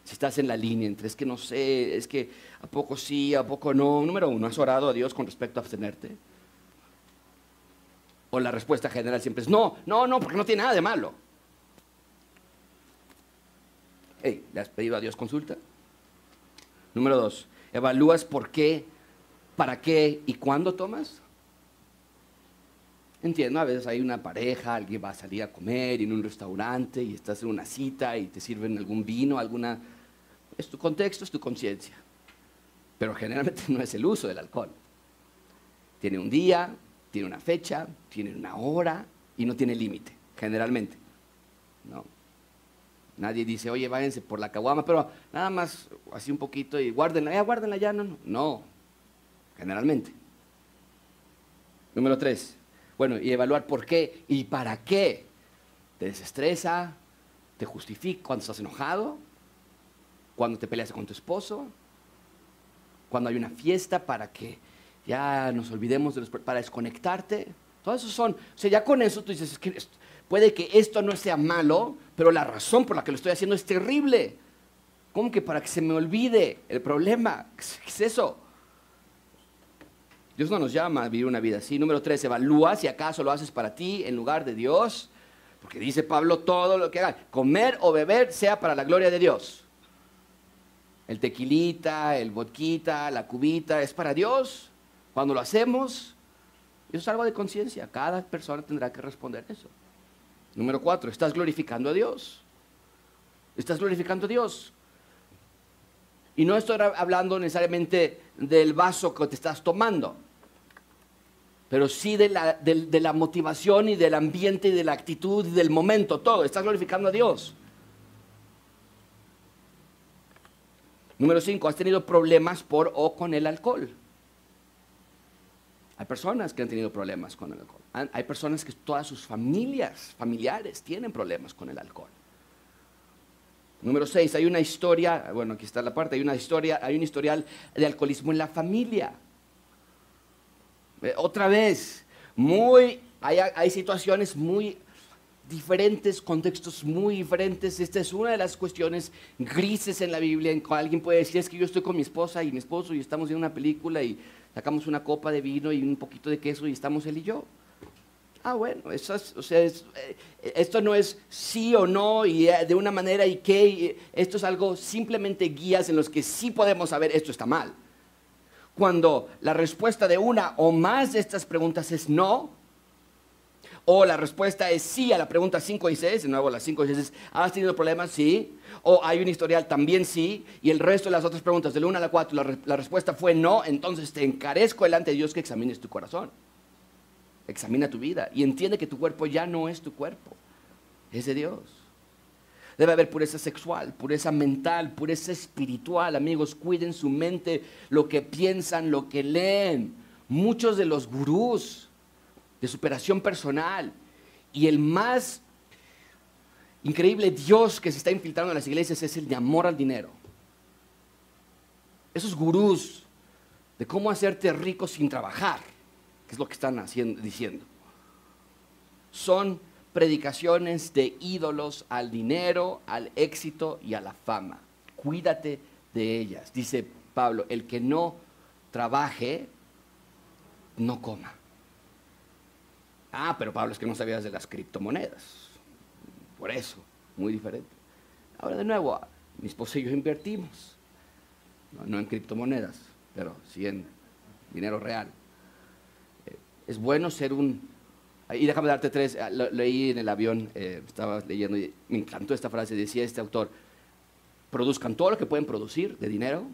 si estás en la línea entre es que no sé, es que a poco sí, a poco no. Número uno, ¿has orado a Dios con respecto a abstenerte? O la respuesta general siempre es no, no, no, porque no tiene nada de malo. Hey, ¿le has pedido a Dios consulta? Número dos, evalúas por qué, para qué y cuándo tomas. Entiendo, a veces hay una pareja, alguien va a salir a comer en un restaurante y estás en una cita y te sirven algún vino, alguna... Es tu contexto, es tu conciencia. Pero generalmente no es el uso del alcohol. Tiene un día, tiene una fecha, tiene una hora y no tiene límite, generalmente. No. Nadie dice, oye, váyanse por la caguama, pero nada más así un poquito y guárdenla, ya guárdenla ya, no, no. No, generalmente. Número tres, bueno, y evaluar por qué y para qué. Te desestresa, te justifica cuando estás enojado, cuando te peleas con tu esposo, cuando hay una fiesta para que ya nos olvidemos de los, para desconectarte. Todo eso son, o sea, ya con eso tú dices, es que puede que esto no sea malo, pero la razón por la que lo estoy haciendo es terrible. ¿Cómo que para que se me olvide el problema? ¿Qué es eso? Dios no nos llama a vivir una vida así. Número tres, evalúa si acaso lo haces para ti en lugar de Dios. Porque dice Pablo, todo lo que haga, comer o beber sea para la gloria de Dios. El tequilita, el vodquita, la cubita, es para Dios. Cuando lo hacemos, eso es algo de conciencia. Cada persona tendrá que responder eso. Número cuatro, estás glorificando a Dios. Estás glorificando a Dios. Y no estoy hablando necesariamente del vaso que te estás tomando pero sí de la, de, la, motivación y del ambiente y de la actitud y del momento, todo. Estás glorificando a Dios. Número cinco, has tenido problemas por o con el alcohol. Hay personas que han tenido problemas con el alcohol. Hay personas que todas sus familias, familiares, tienen problemas con el alcohol. Número seis, hay una historia, bueno, aquí está la parte, hay una historia, hay un historial de alcoholismo en la familia. Eh, otra vez, muy, hay, situaciones muy diferentes, contextos muy diferentes. Esta es una de las cuestiones grises en la Biblia en que alguien puede decir, es que yo estoy con mi esposa y mi esposo y estamos viendo una película y sacamos una copa de vino y un poquito de queso y estamos él y yo. Ah, bueno, eso o sea, eh, esto no es sí o no y eh, de una manera y qué, esto es algo simplemente guías en los que sí podemos saber esto está mal. Cuando la respuesta de una o más de estas preguntas es no, o la respuesta es sí a la pregunta 5 y 6, de nuevo las 5 y 6 es, ¿has tenido problemas? Sí. O hay un historial también sí. Y el resto de las otras preguntas, del 1 a la 4, la, la, respuesta fue no. Entonces te encarezco delante de Dios que examines tu corazón. Examina tu vida y entiende que tu cuerpo ya no es tu cuerpo. Es de Dios. Debe haber pureza sexual, pureza mental, pureza espiritual. Amigos, cuiden su mente, lo que piensan, lo que leen. Muchos de los gurús de superación personal y el más increíble Dios que se está infiltrando en las iglesias es el de amor al dinero. Esos gurús de cómo hacerte rico sin trabajar, que es lo que están haciendo, diciendo, son predicaciones de ídolos al dinero, al éxito y a la fama. Cuídate de ellas. Dice Pablo, el que no trabaje, no coma. Ah, pero Pablo es que no sabías de las criptomonedas. Por eso, muy diferente. Ahora de nuevo, mi esposo y yo invertimos. No, en criptomonedas, pero sí en dinero real. Eh, es bueno ser un y déjame darte tres, ah, leí en el avión, eh, estaba leyendo y me encantó esta frase, decía este autor, produzcan todo lo que pueden producir de dinero,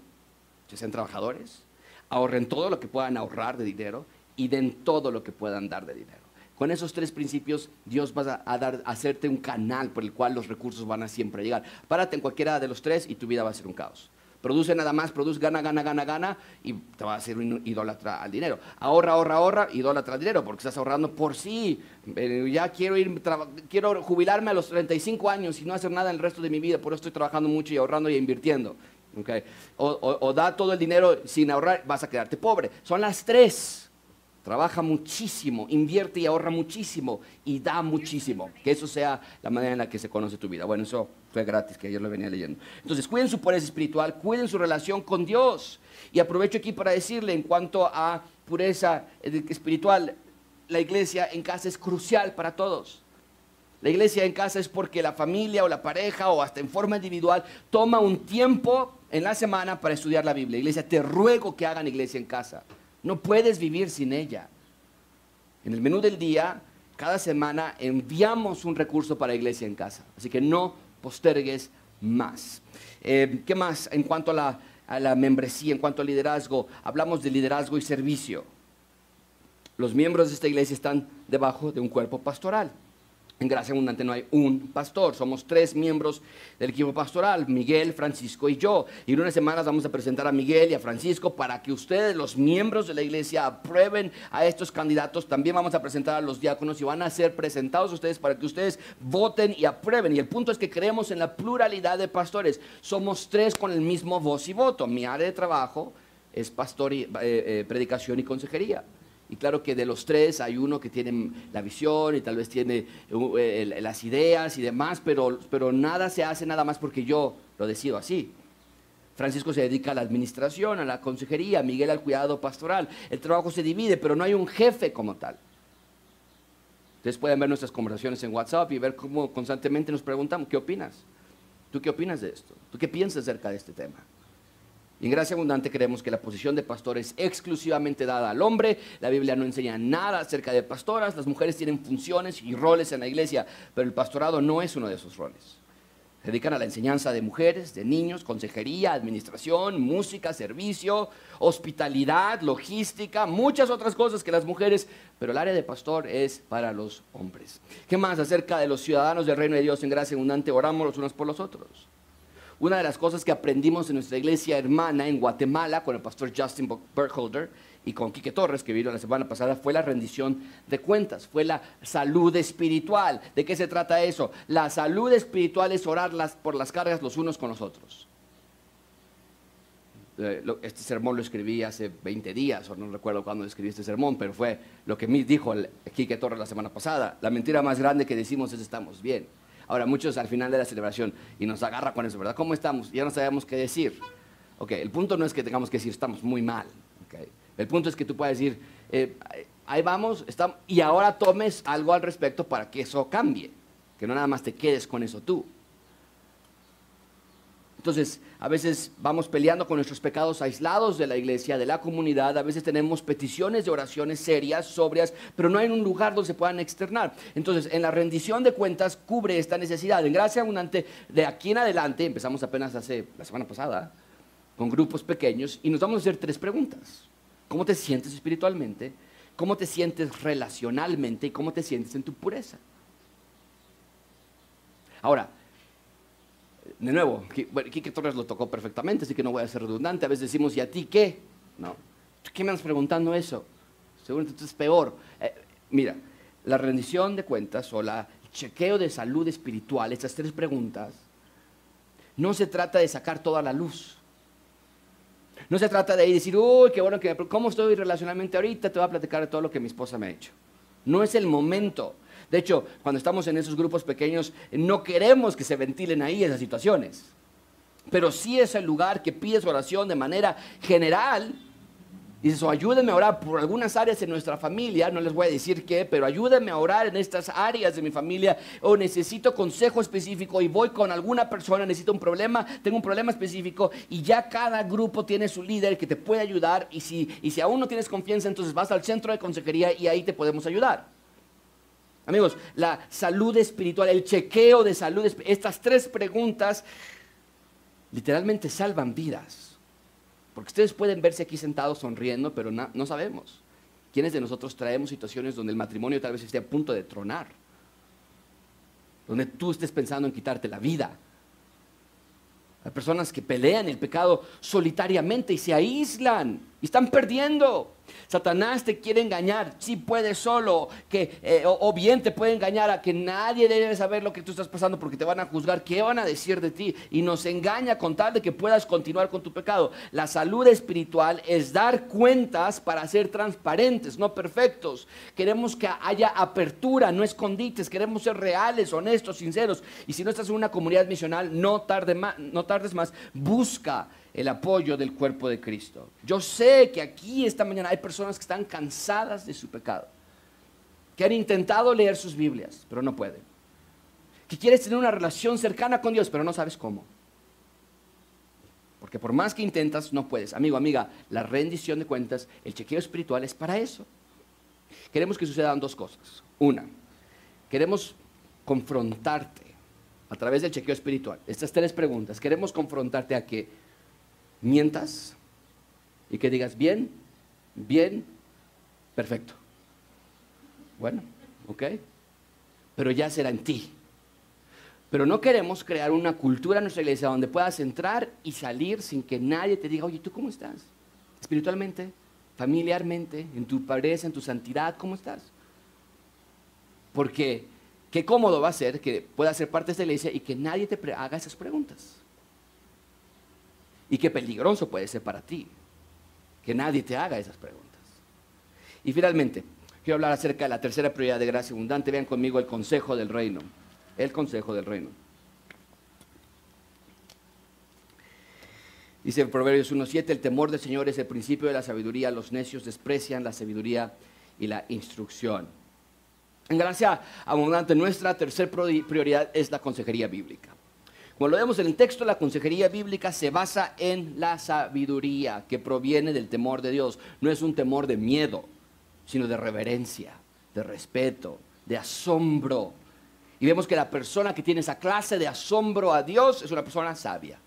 que sean trabajadores, ahorren todo lo que puedan ahorrar de dinero y den todo lo que puedan dar de dinero. Con esos tres principios, Dios va a, dar, a hacerte un canal por el cual los recursos van a siempre llegar. Párate en cualquiera de los tres y tu vida va a ser un caos. Produce nada más, produce, gana, gana, gana, gana y te va a hacer un idólatra al dinero. Ahorra, ahorra, ahorra, idólatra al dinero porque estás ahorrando por sí. Eh, ya quiero ir, quiero jubilarme a los 35 años y no hacer nada el resto de mi vida, por eso estoy trabajando mucho y ahorrando y invirtiendo. Okay. o da todo el dinero sin ahorrar, vas a quedarte pobre. Son las tres trabaja muchísimo, invierte y ahorra muchísimo y da muchísimo. Que eso sea la manera en la que se conoce tu vida. Bueno, eso fue gratis, que ayer lo venía leyendo. Entonces, cuiden su pureza espiritual, cuiden su relación con Dios. Y aprovecho aquí para decirle en cuanto a pureza espiritual, la iglesia en casa es crucial para todos. La iglesia en casa es porque la familia o la pareja o hasta en forma individual toma un tiempo en la semana para estudiar la Biblia. Iglesia, te ruego que hagan iglesia en casa. No puedes vivir sin ella. En el menú del día, cada semana enviamos un recurso para iglesia en casa. Así que no postergues más. Eh, ¿Qué más en cuanto a la, a la membresía, en cuanto al liderazgo? Hablamos de liderazgo y servicio. Los miembros de esta iglesia están debajo de un cuerpo pastoral. En Gracia Abundante no hay un pastor, somos tres miembros del equipo pastoral, Miguel, Francisco y yo. Y en unas semanas vamos a presentar a Miguel y a Francisco para que ustedes, los miembros de la iglesia, aprueben a estos candidatos. También vamos a presentar a los diáconos y van a ser presentados ustedes para que ustedes voten y aprueben. Y el punto es que creemos en la pluralidad de pastores. Somos tres con el mismo voz y voto. Mi área de trabajo es pastor y eh, eh, predicación y consejería. Y claro que de los tres hay uno que tiene la visión y tal vez tiene eh, las ideas y demás, pero, pero nada se hace nada más porque yo lo decido así. Francisco se dedica a la administración, a la consejería, Miguel al cuidado pastoral. El trabajo se divide, pero no hay un jefe como tal. Ustedes pueden ver nuestras conversaciones en WhatsApp y ver cómo constantemente nos preguntamos, ¿qué opinas? ¿Tú qué opinas de esto? ¿Tú qué piensas acerca de este tema? En Gracia Abundante creemos que la posición de pastor es exclusivamente dada al hombre. La Biblia no enseña nada acerca de pastoras. Las mujeres tienen funciones y roles en la iglesia, pero el pastorado no es uno de esos roles. Se dedican a la enseñanza de mujeres, de niños, consejería, administración, música, servicio, hospitalidad, logística, muchas otras cosas que las mujeres, pero el área de pastor es para los hombres. ¿Qué más acerca de los ciudadanos del reino de Dios en gracia abundante? Oramos los unos por los otros. Una de las cosas que aprendimos en nuestra iglesia hermana en Guatemala con el pastor Justin Berkholder y con Quique Torres, que vino la semana pasada, fue la rendición de cuentas, fue la salud espiritual. ¿De qué se trata eso? La salud espiritual es orar por las cargas los unos con los otros. Eh, este sermón lo escribí hace 20 días, o no recuerdo cuándo escribí este sermón, pero fue lo que me dijo Quique Torres la semana pasada. La mentira más grande que decimos es estamos bien. Ahora, muchos al final de la celebración y nos agarra con eso, ¿verdad? ¿Cómo estamos? Ya no sabemos qué decir. Ok, el punto no es que tengamos que decir estamos muy mal. Okay. El punto es que tú puedes decir, eh, ahí vamos, estamos, y ahora tomes algo al respecto para que eso cambie. Que no nada más te quedes con eso tú. Entonces, a veces vamos peleando con nuestros pecados aislados de la iglesia, de la comunidad, a veces tenemos peticiones de oraciones serias, sobrias, pero no hay un lugar donde se puedan externar. Entonces, en la rendición de cuentas cubre esta necesidad. En gracia abundante, de aquí en adelante, empezamos apenas hace la semana pasada, con grupos pequeños, y nos vamos a hacer tres preguntas. ¿Cómo te sientes espiritualmente? ¿Cómo te sientes relacionalmente? ¿Y cómo te sientes en tu pureza? Ahora, de nuevo, Quique Torres lo tocó perfectamente, así que no voy a ser redundante. A veces decimos, ¿y a ti qué? No. ¿Qué me andas preguntando eso? Seguramente es peor. Eh, mira, la rendición de cuentas o el chequeo de salud espiritual, estas tres preguntas, no se trata de sacar toda la luz. No se trata de decir, uy, qué bueno que ¿cómo estoy relacionalmente ahorita? Te voy a platicar de todo lo que mi esposa me ha hecho. No es el momento. De hecho, cuando estamos en esos grupos pequeños, no queremos que se ventilen ahí esas situaciones. Pero sí es el lugar que pides oración de manera general Dices, o ayúdenme a orar por algunas áreas en nuestra familia, no les voy a decir qué, pero ayúdenme a orar en estas áreas de mi familia, o necesito consejo específico y voy con alguna persona, necesito un problema, tengo un problema específico, y ya cada grupo tiene su líder que te puede ayudar, y si, y si aún no tienes confianza, entonces vas al centro de consejería y ahí te podemos ayudar. Amigos, la salud espiritual, el chequeo de salud, estas tres preguntas literalmente salvan vidas. Porque ustedes pueden verse aquí sentados sonriendo, pero no, sabemos. ¿Quiénes de nosotros traemos situaciones donde el matrimonio tal vez esté a punto de tronar? Donde tú estés pensando en quitarte la vida. Hay personas que pelean el pecado solitariamente y se aíslan y están perdiendo. Satanás te quiere engañar, si puede solo, que, eh, o, bien te puede engañar a que nadie debe saber lo que tú estás pasando porque te van a juzgar, qué van a decir de ti, y nos engaña con tal de que puedas continuar con tu pecado. La salud espiritual es dar cuentas para ser transparentes, no perfectos. Queremos que haya apertura, no escondites, queremos ser reales, honestos, sinceros. Y si no estás en una comunidad misional, no, tarde no tardes más, busca el apoyo del cuerpo de Cristo. Yo sé que aquí esta mañana hay personas que están cansadas de su pecado, que han intentado leer sus Biblias, pero no pueden. que quieres tener una relación cercana con Dios, pero no sabes cómo. Porque por más que intentas, no puedes. Amigo, amiga, la rendición de cuentas, el chequeo espiritual es para eso. Queremos que sucedan dos cosas. Una, queremos confrontarte a través del chequeo espiritual. Estas tres preguntas. Queremos confrontarte a que mientas y que digas, bien, bien, perfecto. Bueno, ok. Pero ya será en ti. Pero no queremos crear una cultura en nuestra iglesia donde puedas entrar y salir sin que nadie te diga, oye, ¿tú cómo estás? Espiritualmente, familiarmente, en tu pobreza, en tu santidad, ¿cómo estás? Porque qué cómodo va a ser que puedas ser parte de esta iglesia y que nadie te haga esas preguntas. Y qué peligroso puede ser para ti que nadie te haga esas preguntas. Y finalmente, quiero hablar acerca de la tercera prioridad de gracia abundante. Vean conmigo el consejo del reino. El consejo del reino. Dice Proverbios 1.7, el temor del Señor es el principio de la sabiduría. Los necios desprecian la sabiduría y la instrucción. En gracia abundante, nuestra tercera prioridad es la consejería bíblica. Como lo vemos en el texto, la consejería bíblica se basa en la sabiduría que proviene del temor de Dios. No es un temor de miedo, sino de reverencia, de respeto, de asombro. Y vemos que la persona que tiene esa clase de asombro a Dios es una persona sabia.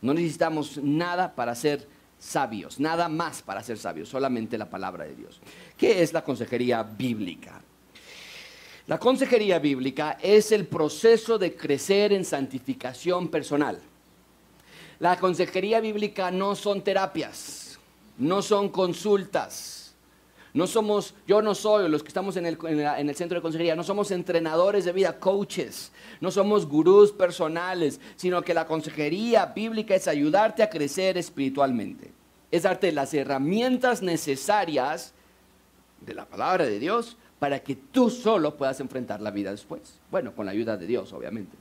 No necesitamos nada para ser sabios, nada más para ser sabios, solamente la palabra de Dios. ¿Qué es la consejería bíblica? La consejería bíblica es el proceso de crecer en santificación personal. La consejería bíblica no son terapias, no son consultas. No somos, yo no soy, los que estamos en el, en el, centro de consejería, no somos entrenadores de vida, coaches, no somos gurús personales, sino que la consejería bíblica es ayudarte a crecer espiritualmente. Es darte las herramientas necesarias de la palabra de Dios para que tú solo puedas enfrentar la vida después. Bueno, con la ayuda de Dios, obviamente.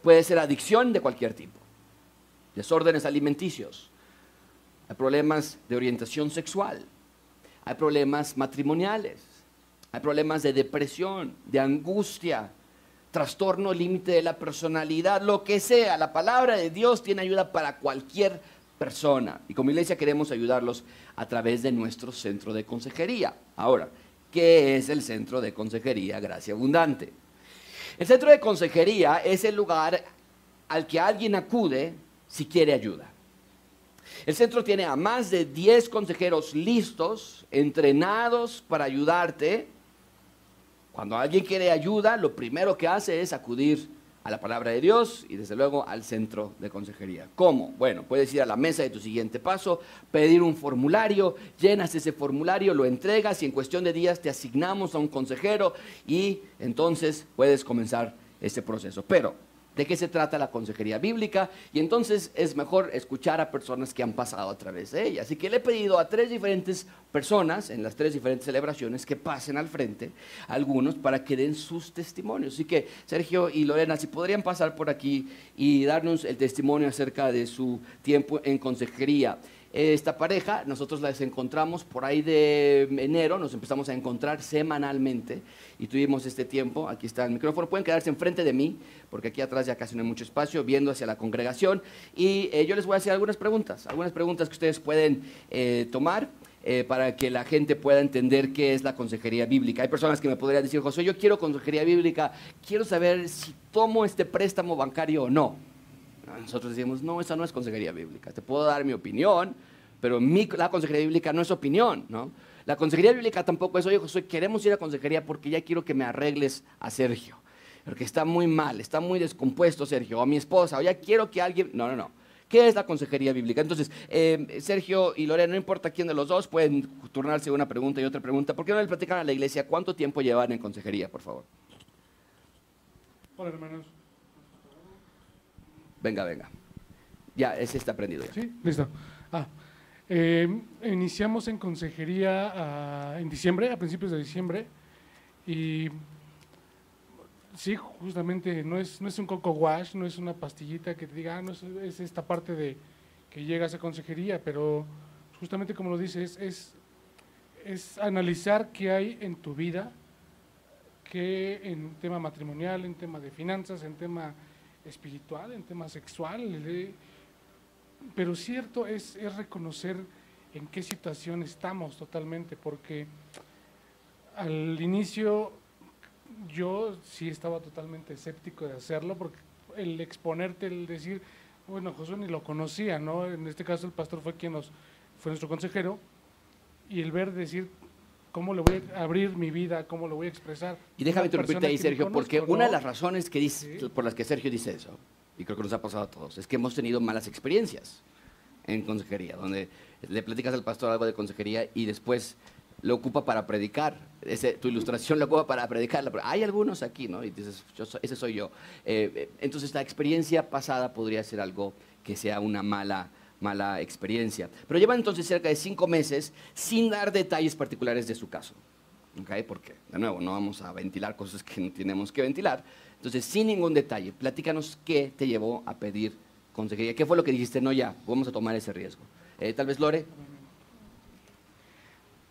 Puede ser adicción de cualquier tipo, desórdenes alimenticios, hay problemas de orientación sexual, hay problemas matrimoniales, hay problemas de depresión, de angustia, trastorno límite de la personalidad, lo que sea. La palabra de Dios tiene ayuda para cualquier persona. Y como iglesia queremos ayudarlos a través de nuestro centro de consejería. Ahora, ¿Qué es el Centro de Consejería Gracia Abundante. El Centro de Consejería es el lugar al que alguien acude si quiere ayuda. El centro tiene a más de 10 consejeros listos, entrenados para ayudarte. Cuando alguien quiere ayuda, lo primero que hace es acudir a la palabra de Dios y desde luego al centro de consejería. ¿Cómo? Bueno, puedes ir a la mesa de tu siguiente paso, pedir un formulario, llenas ese formulario, lo entregas y en cuestión de días te asignamos a un consejero y entonces puedes comenzar ese proceso. Pero de qué se trata la consejería bíblica y entonces es mejor escuchar a personas que han pasado a través de ella. Así que le he pedido a tres diferentes personas en las tres diferentes celebraciones que pasen al frente, algunos para que den sus testimonios. Así que Sergio y Lorena, si podrían pasar por aquí y darnos el testimonio acerca de su tiempo en consejería esta pareja, nosotros las encontramos por ahí de enero, nos empezamos a encontrar semanalmente y tuvimos este tiempo, aquí está el micrófono, pueden quedarse enfrente de mí, porque aquí atrás ya casi no hay mucho espacio, viendo hacia la congregación y eh, yo les voy a hacer algunas preguntas, algunas preguntas que ustedes pueden eh, tomar. Eh, para que la gente pueda entender qué es la consejería bíblica. Hay personas que me podrían decir, José, yo quiero consejería bíblica, quiero saber si tomo este préstamo bancario o no. Nosotros decimos, no, esa no es consejería bíblica. Te puedo dar mi opinión, pero la consejería bíblica no es opinión, ¿no? La consejería bíblica tampoco es, oye, José, queremos ir a consejería porque ya quiero que me arregles a Sergio. Porque está muy mal, está muy descompuesto Sergio, o a mi esposa, o ya quiero que alguien... No, no, no. ¿Qué es la consejería bíblica? Entonces, eh, Sergio y Lorena, no importa quién de los dos, pueden turnarse una pregunta y otra pregunta. ¿Por qué no le platican a la iglesia cuánto tiempo llevan en consejería, por favor? Hola, hermanos. Venga, venga. Ya, ese está prendido. Sí, listo. Ah, eh, iniciamos en consejería ah, en diciembre, a principios de diciembre, y sí, justamente no es, no es un coco wash, no es una pastillita que te diga, ah, no es, esta parte de que llegas a consejería, pero justamente como lo dices, es, es analizar qué hay en tu vida que en tema matrimonial, en tema de finanzas, en tema espiritual, en tema sexual. pero cierto es, es reconocer en qué situación estamos totalmente, porque al inicio yo sí estaba totalmente escéptico de hacerlo, porque el exponerte, el decir, bueno, Josué ni lo conocía, ¿no? En este caso el pastor fue quien nos, fue nuestro consejero, y el ver decir cómo le voy a abrir mi vida, cómo lo voy a expresar. Y déjame interrumpirte ahí, Sergio, conozco, porque ¿no? una de las razones que dice, Sí. por las que Sergio dice eso, y creo que nos ha pasado a todos, es que hemos tenido malas experiencias en consejería, donde le platicas al pastor algo de consejería y después lo ocupa para predicar. Ese, tu ilustración lo ocupa para predicarla. Pero hay algunos aquí, ¿no? Y dices, yo soy- ese soy yo. Eh, eh, entonces, la experiencia pasada podría ser algo que sea una mala, mala experiencia. Pero llevan entonces cerca de cinco meses sin dar detalles particulares de su caso. ¿ok? Porque, de nuevo, no vamos a ventilar cosas que no tenemos que ventilar. Entonces, sin ningún detalle, platícanos qué te llevó a pedir consejería. ¿Qué fue lo que dijiste? No, ya, vamos a tomar ese riesgo. Eh, Tal vez, Lore.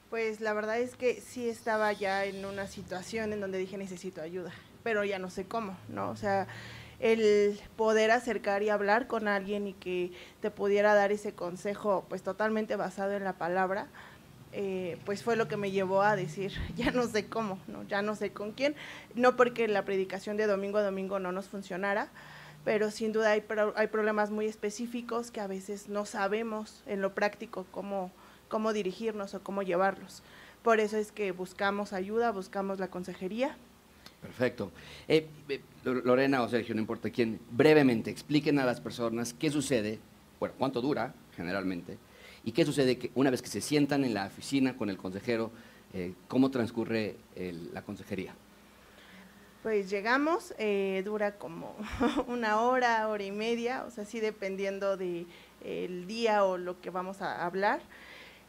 Pues la verdad es que sí estaba ya en una situación en donde dije necesito ayuda, pero ya no sé cómo, ¿no? O sea, el poder acercar y hablar con alguien y que te pudiera dar ese consejo, pues totalmente basado en la palabra, eh, pues fue lo que me llevó a decir, ya no sé cómo, ¿no? Ya no sé con quién, no porque la predicación de domingo a domingo no nos funcionara, pero sin duda hay, hay problemas muy específicos que a veces no sabemos en lo práctico cómo, cómo dirigirnos o cómo llevarlos. Por eso es que buscamos ayuda, buscamos la consejería. Perfecto. Eh, eh, Lorena o Sergio, no importa quién, brevemente expliquen a las personas qué sucede, bueno, cuánto dura generalmente, y qué sucede que una vez que se sientan en la oficina con el consejero, eh, cómo transcurre el- la consejería. Pues llegamos, eh, dura como una hora, hora y media, o sea, sí dependiendo del día o lo que vamos a hablar.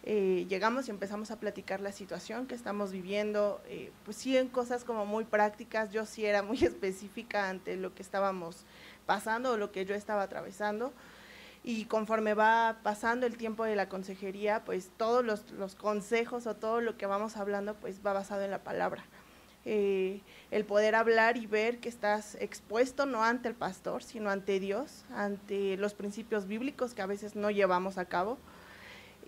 Eh, llegamos y empezamos a platicar la situación que estamos viviendo, eh, pues sí en cosas como muy prácticas, yo sí era muy específica ante lo que estábamos pasando o lo que yo estaba atravesando. Y conforme va pasando el tiempo de la consejería, pues todos los, consejos o todo lo que vamos hablando, pues va basado en la palabra eh, el poder hablar y ver que estás expuesto no ante el pastor, sino ante Dios, ante los principios bíblicos que a veces no llevamos a cabo.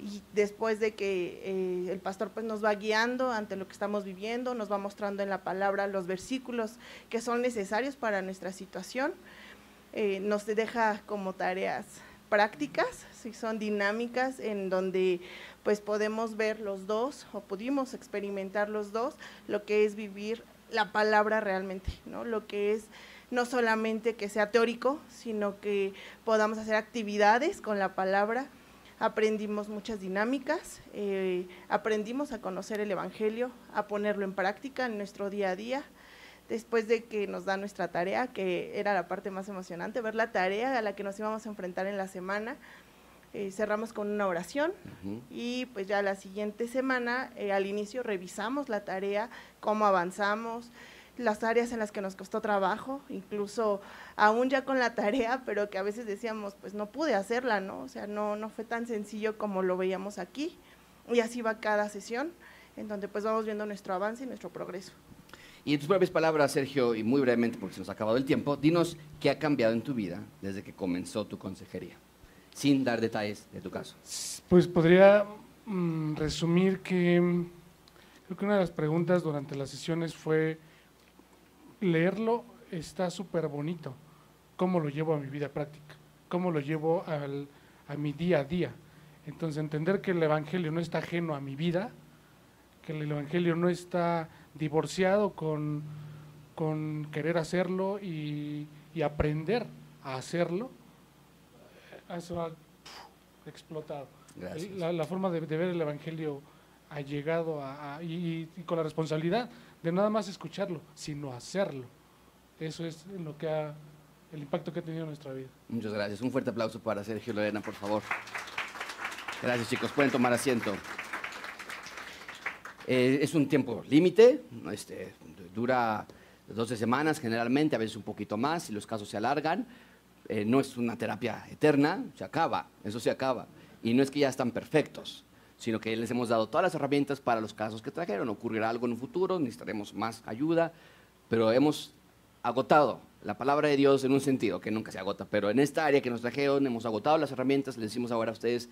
Y después de que eh, el pastor pues nos va guiando ante lo que estamos viviendo, nos va mostrando en la palabra los versículos que son necesarios para nuestra situación, eh, nos deja como tareas prácticas, si son dinámicas en donde pues podemos ver los dos o pudimos experimentar los dos lo que es vivir la palabra realmente, ¿no? Lo que es no solamente que sea teórico, sino que podamos hacer actividades con la palabra. Aprendimos muchas dinámicas, eh, aprendimos a conocer el Evangelio, a ponerlo en práctica en nuestro día a día. Después de que nos da nuestra tarea, que era la parte más emocionante, ver la tarea a la que nos íbamos a enfrentar en la semana, eh, cerramos con una oración y pues ya la siguiente semana, eh, al inicio, revisamos la tarea, cómo avanzamos, las áreas en las que nos costó trabajo, incluso aún ya con la tarea, pero que a veces decíamos, pues no pude hacerla, ¿no? O sea, no, no fue tan sencillo como lo veíamos aquí. Y así va cada sesión, en donde pues vamos viendo nuestro avance y nuestro progreso. Y en tus propias palabras, Sergio, y muy brevemente porque se nos ha acabado el tiempo, dinos qué ha cambiado en tu vida desde que comenzó tu consejería, sin dar detalles de tu caso. Pues podría mm, resumir que mm, creo que una de las preguntas durante las sesiones fue leerlo está súper bonito. ¿Cómo lo llevo a mi vida práctica? ¿Cómo lo llevo al- a mi día a día? Entonces entender que el Evangelio no está ajeno a mi vida, que el Evangelio no está divorciado con, con querer hacerlo y, y aprender a hacerlo, eh, eso ha explotado. La, la forma de, de ver el Evangelio ha llegado a, a- y, y con la responsabilidad de nada más escucharlo, sino hacerlo. Eso es lo que ha, el impacto que ha tenido en nuestra vida. Muchas gracias. Un fuerte aplauso para Sergio Lorena, por favor. Gracias, chicos. Pueden tomar asiento. Eh, es un tiempo límite, este, dura 12 semanas generalmente, a veces un poquito más, si los casos se alargan. Eh, no es una terapia eterna, se acaba, eso se acaba. Y no es que ya están perfectos, sino que les hemos dado todas las herramientas para los casos que trajeron. Ocurrirá algo en un futuro, necesitaremos más ayuda, pero hemos agotado la palabra de Dios en un sentido, que nunca se agota, pero en esta área que nos trajeron hemos agotado las herramientas, les decimos ahora a ustedes,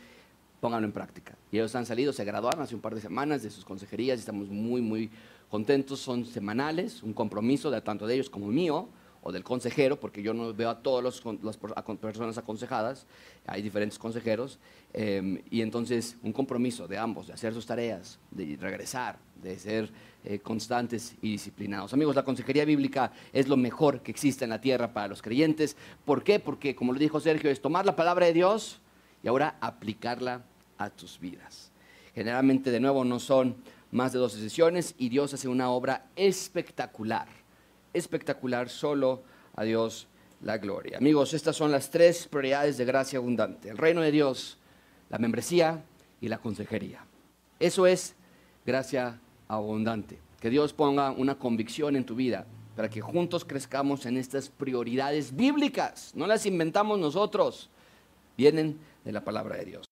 pónganlo en práctica. Y ellos han salido, se graduaron hace un par de semanas de sus consejerías y estamos muy, muy contentos. Son semanales, un compromiso de tanto de ellos como mío o del consejero, porque yo no veo a todas las personas aconsejadas, hay diferentes consejeros, em, y entonces un compromiso de ambos, de hacer sus tareas, de regresar, de ser eh, constantes y disciplinados. Amigos, la consejería bíblica es lo mejor que existe en la tierra para los creyentes. ¿Por qué? Porque, como lo dijo Sergio, es tomar la palabra de Dios y ahora aplicarla a tus vidas. Generalmente, de nuevo, no son más de 12 sesiones y Dios hace una obra espectacular, espectacular, solo a Dios la gloria. Amigos, estas son las tres prioridades de gracia abundante, el reino de Dios, la membresía y la consejería. Eso es gracia abundante. Que Dios ponga una convicción en tu vida para que juntos crezcamos en estas prioridades bíblicas. No las inventamos nosotros, vienen de la palabra de Dios.